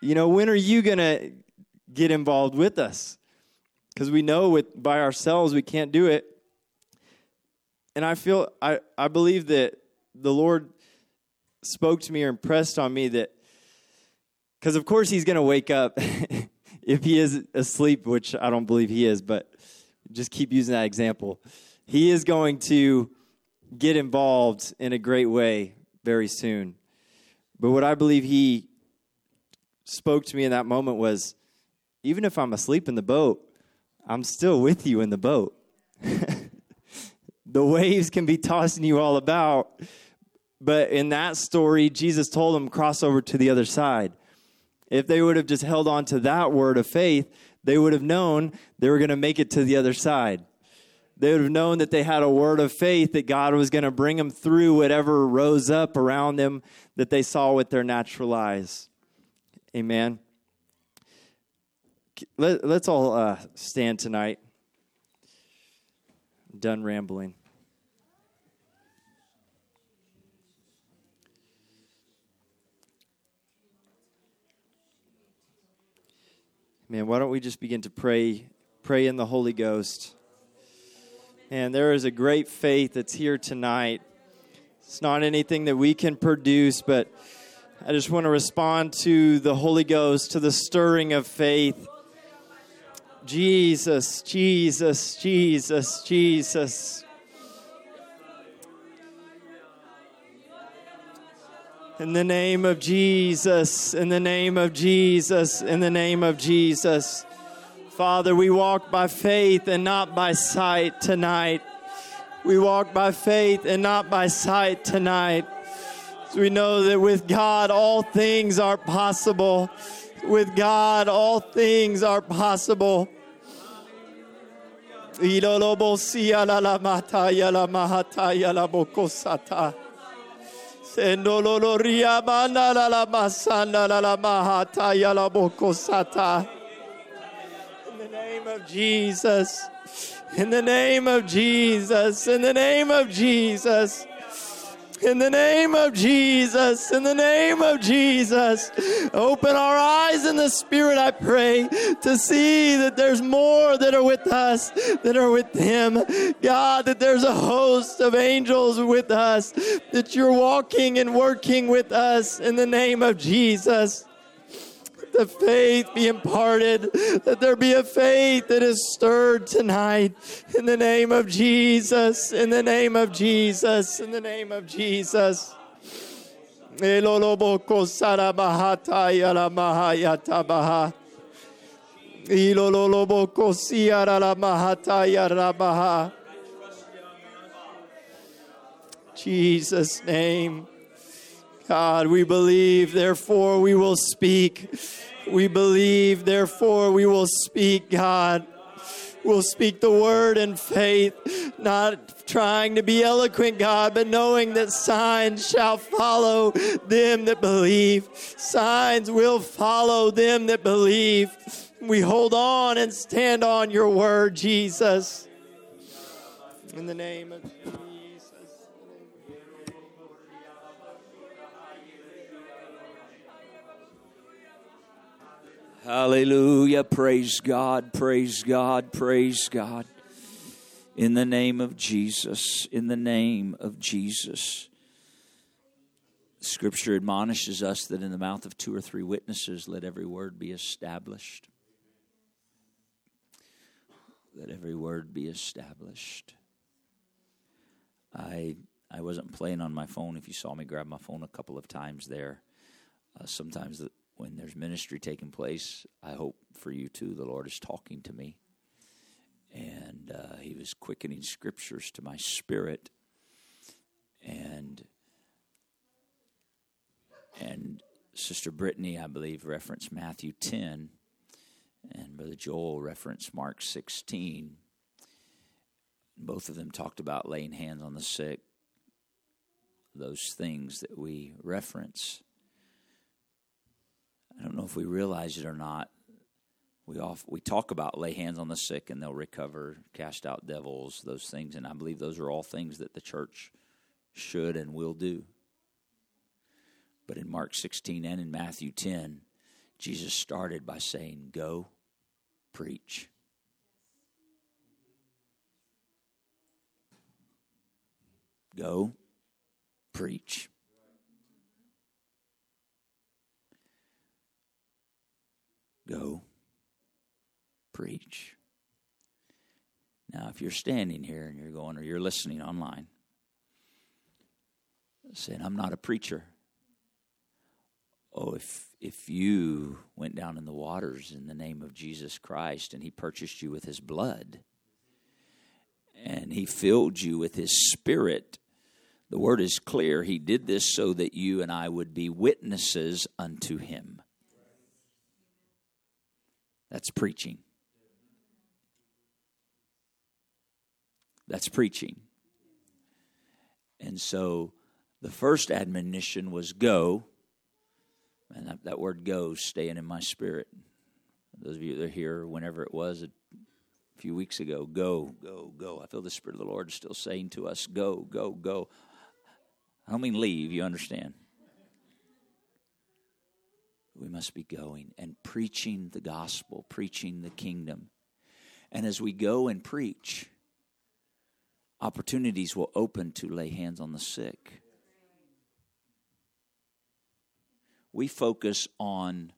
You know, when are you going to get involved with us? Because we know with by ourselves we can't do it. And I feel I, I believe that the Lord spoke to me or impressed on me that because, of course, he's going to wake up if he is asleep, which I don't believe he is, but just keep using that example. He is going to get involved in a great way very soon. But what I believe he spoke to me in that moment was even if I'm asleep in the boat, I'm still with you in the boat. the waves can be tossing you all about. But in that story, Jesus told them, cross over to the other side. If they would have just held on to that word of faith, they would have known they were going to make it to the other side. They would have known that they had a word of faith that God was going to bring them through whatever rose up around them that they saw with their natural eyes. Amen. Let, us all uh, stand tonight. Done rambling. Man, why don't we just begin to pray, pray in the Holy Ghost? And there is a great faith that's here tonight. It's not anything that we can produce, but I just want to respond to the Holy Ghost, to the stirring of faith. Jesus, Jesus, Jesus, Jesus. In the name of Jesus, in the name of Jesus, in the name of Jesus. Father, we walk by faith and not by sight tonight. We walk by faith and not by sight tonight. So we know that with God, all things are possible. With God, all things are possible. Sendoloria banda la la masanda la la mahata ya la bokosata. Name of Jesus. In the name of Jesus. In the name of Jesus. In the name of Jesus, in the name of Jesus, open our eyes in the Spirit, I pray, to see that there's more that are with us that are with Him. God, that there's a host of angels with us, that you're walking and working with us in the name of Jesus the faith be imparted, that there be a faith that is stirred tonight in the name of Jesus, in the name of Jesus, in the name of Jesus. Jesus' name. God, we believe, therefore we will speak. We believe, therefore we will speak, God. We'll speak the word in faith, not trying to be eloquent, God, but knowing that signs shall follow them that believe. Signs will follow them that believe. We hold on and stand on your word, Jesus. In the name of Hallelujah. Praise God. Praise God. Praise God. In the name of Jesus. In the name of Jesus. Scripture admonishes us that in the mouth of two or three witnesses, let every word be established. Let every word be established. I I wasn't playing on my phone. If you saw me grab my phone a couple of times there, uh, sometimes the, when there's ministry taking place, I hope for you too, the Lord is talking to me. And uh, He was quickening scriptures to my spirit. And and Sister Brittany, I believe, referenced Matthew 10, and Brother Joel referenced Mark 16. Both of them talked about laying hands on the sick, those things that we reference. I don't know if we realize it or not. We off, we talk about lay hands on the sick and they'll recover, cast out devils, those things, and I believe those are all things that the church should and will do. But in Mark 16 and in Matthew 10, Jesus started by saying, Go preach. Go preach. Go preach. Now, if you're standing here and you're going, or you're listening online, saying, I'm not a preacher. Oh, if if you went down in the waters in the name of Jesus Christ and he purchased you with his blood and he filled you with his spirit, the word is clear. He did this so that you and I would be witnesses unto him. That's preaching. That's preaching. And so the first admonition was go. And that, that word go staying in my spirit. Those of you that are here, whenever it was a few weeks ago, go, go, go. I feel the Spirit of the Lord still saying to us, go, go, go. I don't mean leave, you understand. We must be going and preaching the gospel, preaching the kingdom. And as we go and preach, opportunities will open to lay hands on the sick. We focus on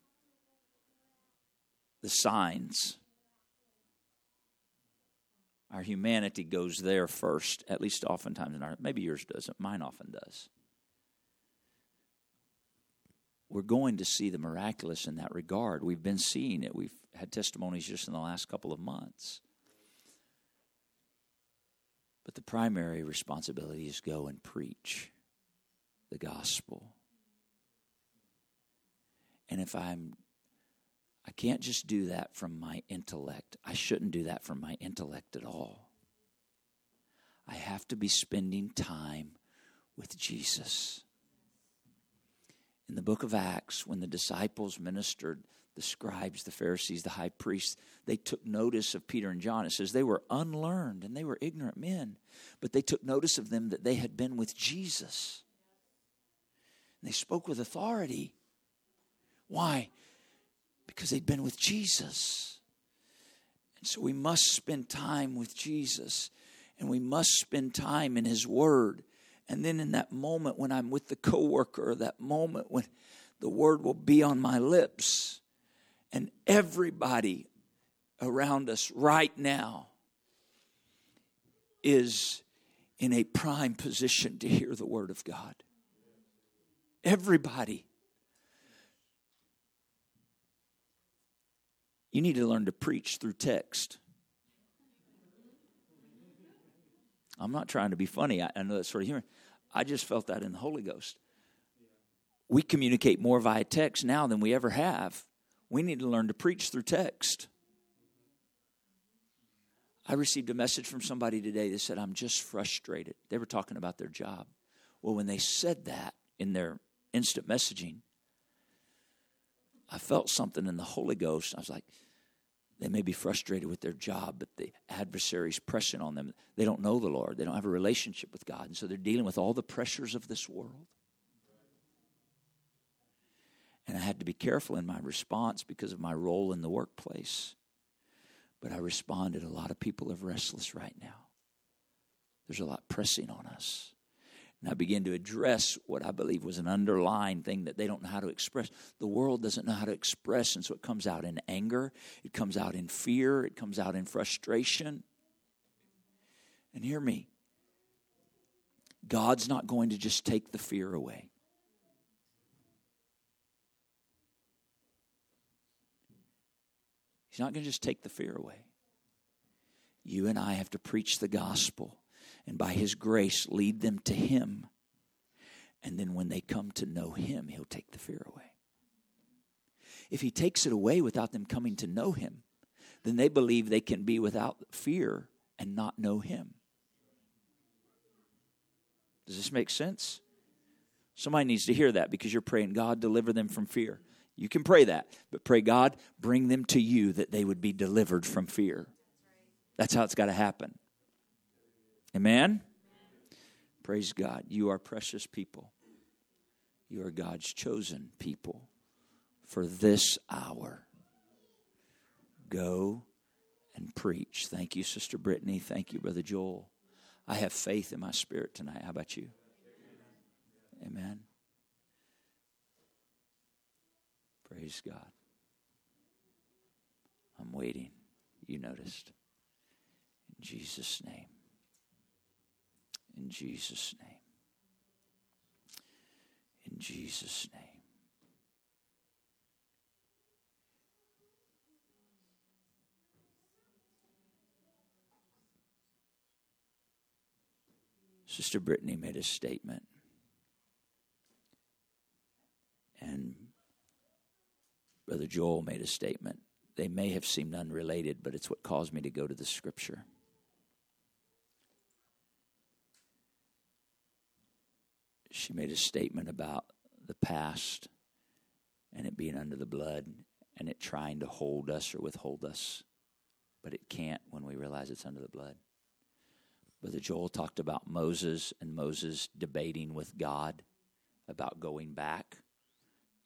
the signs. Our humanity goes there first, at least oftentimes in our maybe yours doesn't, mine often does we're going to see the miraculous in that regard. We've been seeing it. We've had testimonies just in the last couple of months. But the primary responsibility is go and preach the gospel. And if I'm I can't just do that from my intellect. I shouldn't do that from my intellect at all. I have to be spending time with Jesus in the book of Acts, when the disciples ministered, the scribes, the Pharisees, the high priests, they took notice of Peter and John. It says they were unlearned and they were ignorant men, but they took notice of them that they had been with Jesus. And they spoke with authority. Why? Because they'd been with Jesus. And so we must spend time with Jesus and we must spend time in His Word and then in that moment when I'm with the coworker, that moment when the word will be on my lips, and everybody around us right now is in a prime position to hear the word of God. Everybody. You need to learn to preach through text. I'm not trying to be funny. I, I know that's sort of humor. I just felt that in the Holy Ghost. We communicate more via text now than we ever have. We need to learn to preach through text. I received a message from somebody today that said, I'm just frustrated. They were talking about their job. Well, when they said that in their instant messaging, I felt something in the Holy Ghost. I was like, they may be frustrated with their job, but the adversary's pressing on them. They don't know the Lord, they don't have a relationship with God. And so they're dealing with all the pressures of this world. And I had to be careful in my response because of my role in the workplace. But I responded, a lot of people are restless right now. There's a lot pressing on us. And I began to address what I believe was an underlying thing that they don't know how to express. The world doesn't know how to express, and so it comes out in anger, it comes out in fear, it comes out in frustration. And hear me God's not going to just take the fear away. He's not going to just take the fear away. You and I have to preach the gospel and by His grace lead them to Him. And then when they come to know Him, He'll take the fear away. If He takes it away without them coming to know Him, then they believe they can be without fear and not know Him. Does this make sense? Somebody needs to hear that because you're praying, God, deliver them from fear. You can pray that, but pray, God, bring them to you that they would be delivered from fear. That's how it's got to happen. Amen? Praise God. You are precious people. You are God's chosen people for this hour. Go and preach. Thank you, Sister Brittany. Thank you, Brother Joel. I have faith in my spirit tonight. How about you? Amen. Praise God. I'm waiting. You noticed. In Jesus' name. In Jesus' name. In Jesus' name. Sister Brittany made a statement. And Brother Joel made a statement. They may have seemed unrelated, but it's what caused me to go to the scripture. She made a statement about the past and it being under the blood and it trying to hold us or withhold us, but it can't when we realize it's under the blood. Brother Joel talked about Moses and Moses debating with God about going back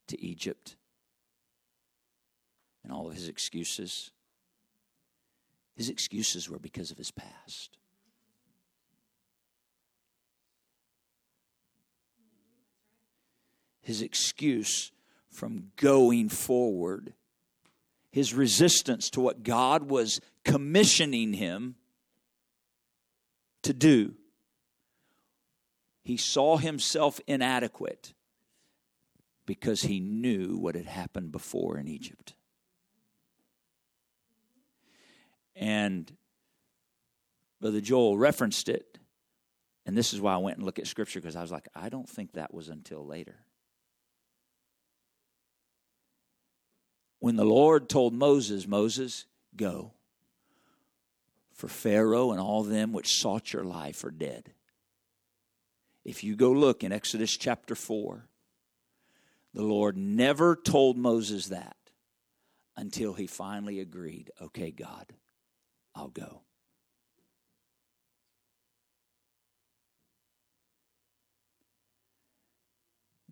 to Egypt and all of his excuses. His excuses were because of his past. His excuse from going forward, his resistance to what God was commissioning him to do. He saw himself inadequate because he knew what had happened before in Egypt. And Brother Joel referenced it. And this is why I went and looked at scripture because I was like, I don't think that was until later. When the Lord told Moses, Moses, go, for Pharaoh and all them which sought your life are dead. If you go look in Exodus chapter 4, the Lord never told Moses that until he finally agreed, okay, God, I'll go.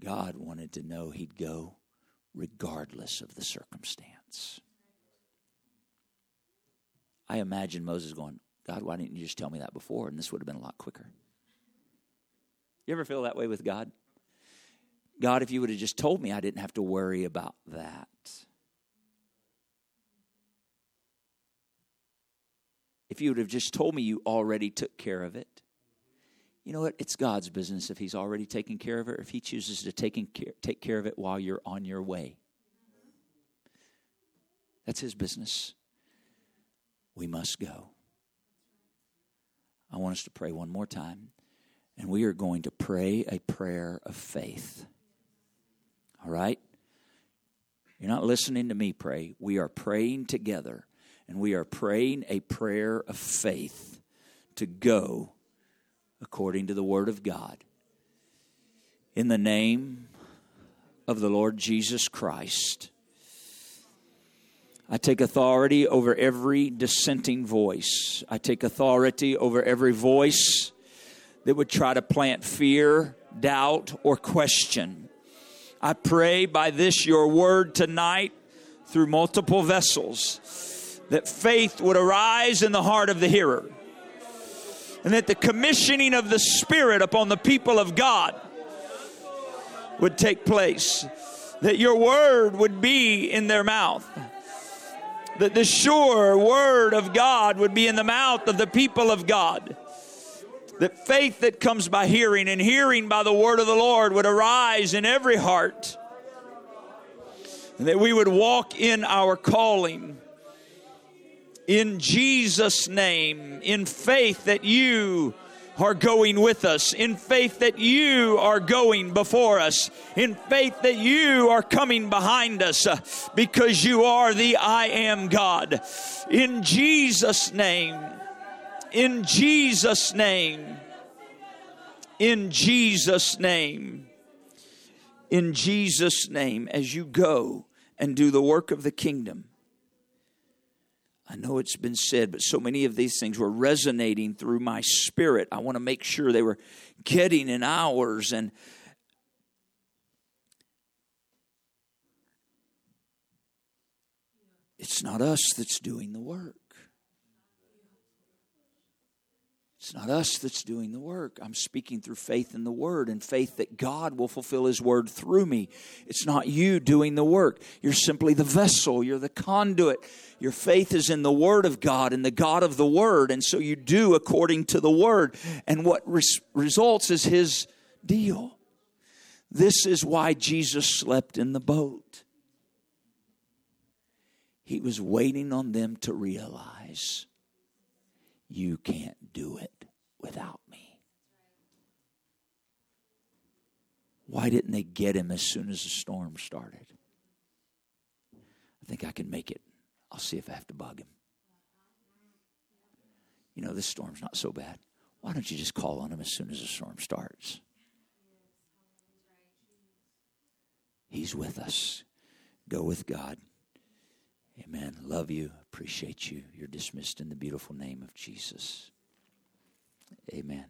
God wanted to know he'd go regardless of the circumstance. I imagine Moses going, God, why didn't you just tell me that before? And this would have been a lot quicker. You ever feel that way with God? God, if you would have just told me, I didn't have to worry about that. If you would have just told me you already took care of it, you know what? It's God's business if He's already taken care of it, or if He chooses to take care, take care of it while you're on your way. That's his business. We must go. I want us to pray one more time, and we are going to pray a prayer of faith. All right? You're not listening to me pray. We are praying together, and we are praying a prayer of faith to go according to the Word of God. In the name of the Lord Jesus Christ. I take authority over every dissenting voice. I take authority over every voice that would try to plant fear, doubt, or question. I pray by this, your word tonight, through multiple vessels, that faith would arise in the heart of the hearer, and that the commissioning of the Spirit upon the people of God would take place, that your word would be in their mouth that the sure word of God would be in the mouth of the people of God. That faith that comes by hearing and hearing by the word of the Lord would arise in every heart. And that we would walk in our calling in Jesus' name, in faith that you are going with us, in faith that you are going before us, in faith that you are coming behind us, uh, because you are the I am God. In Jesus' name, in Jesus' name, in Jesus' name, in Jesus' name, as you go and do the work of the kingdom I know it's been said, but so many of these things were resonating through my spirit. I want to make sure they were getting in ours. And it's not us that's doing the work. It's not us that's doing the work. I'm speaking through faith in the Word and faith that God will fulfill His Word through me. It's not you doing the work. You're simply the vessel, you're the conduit. Your faith is in the Word of God and the God of the Word, and so you do according to the Word. And what res- results is His deal. This is why Jesus slept in the boat. He was waiting on them to realize you can't do it without me. Why didn't they get him as soon as the storm started? I think I can make it. I'll see if I have to bug him. You know, this storm's not so bad. Why don't you just call on him as soon as the storm starts? He's with us. Go with God. Amen. Love you. Appreciate you. You're dismissed in the beautiful name of Jesus. Amen.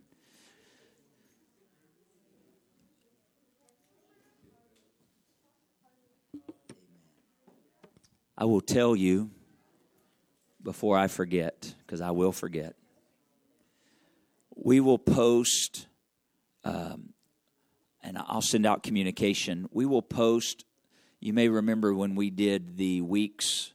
I will tell you before I forget, because I will forget. We will post, um, and I'll send out communication. We will post. You may remember when we did the weeks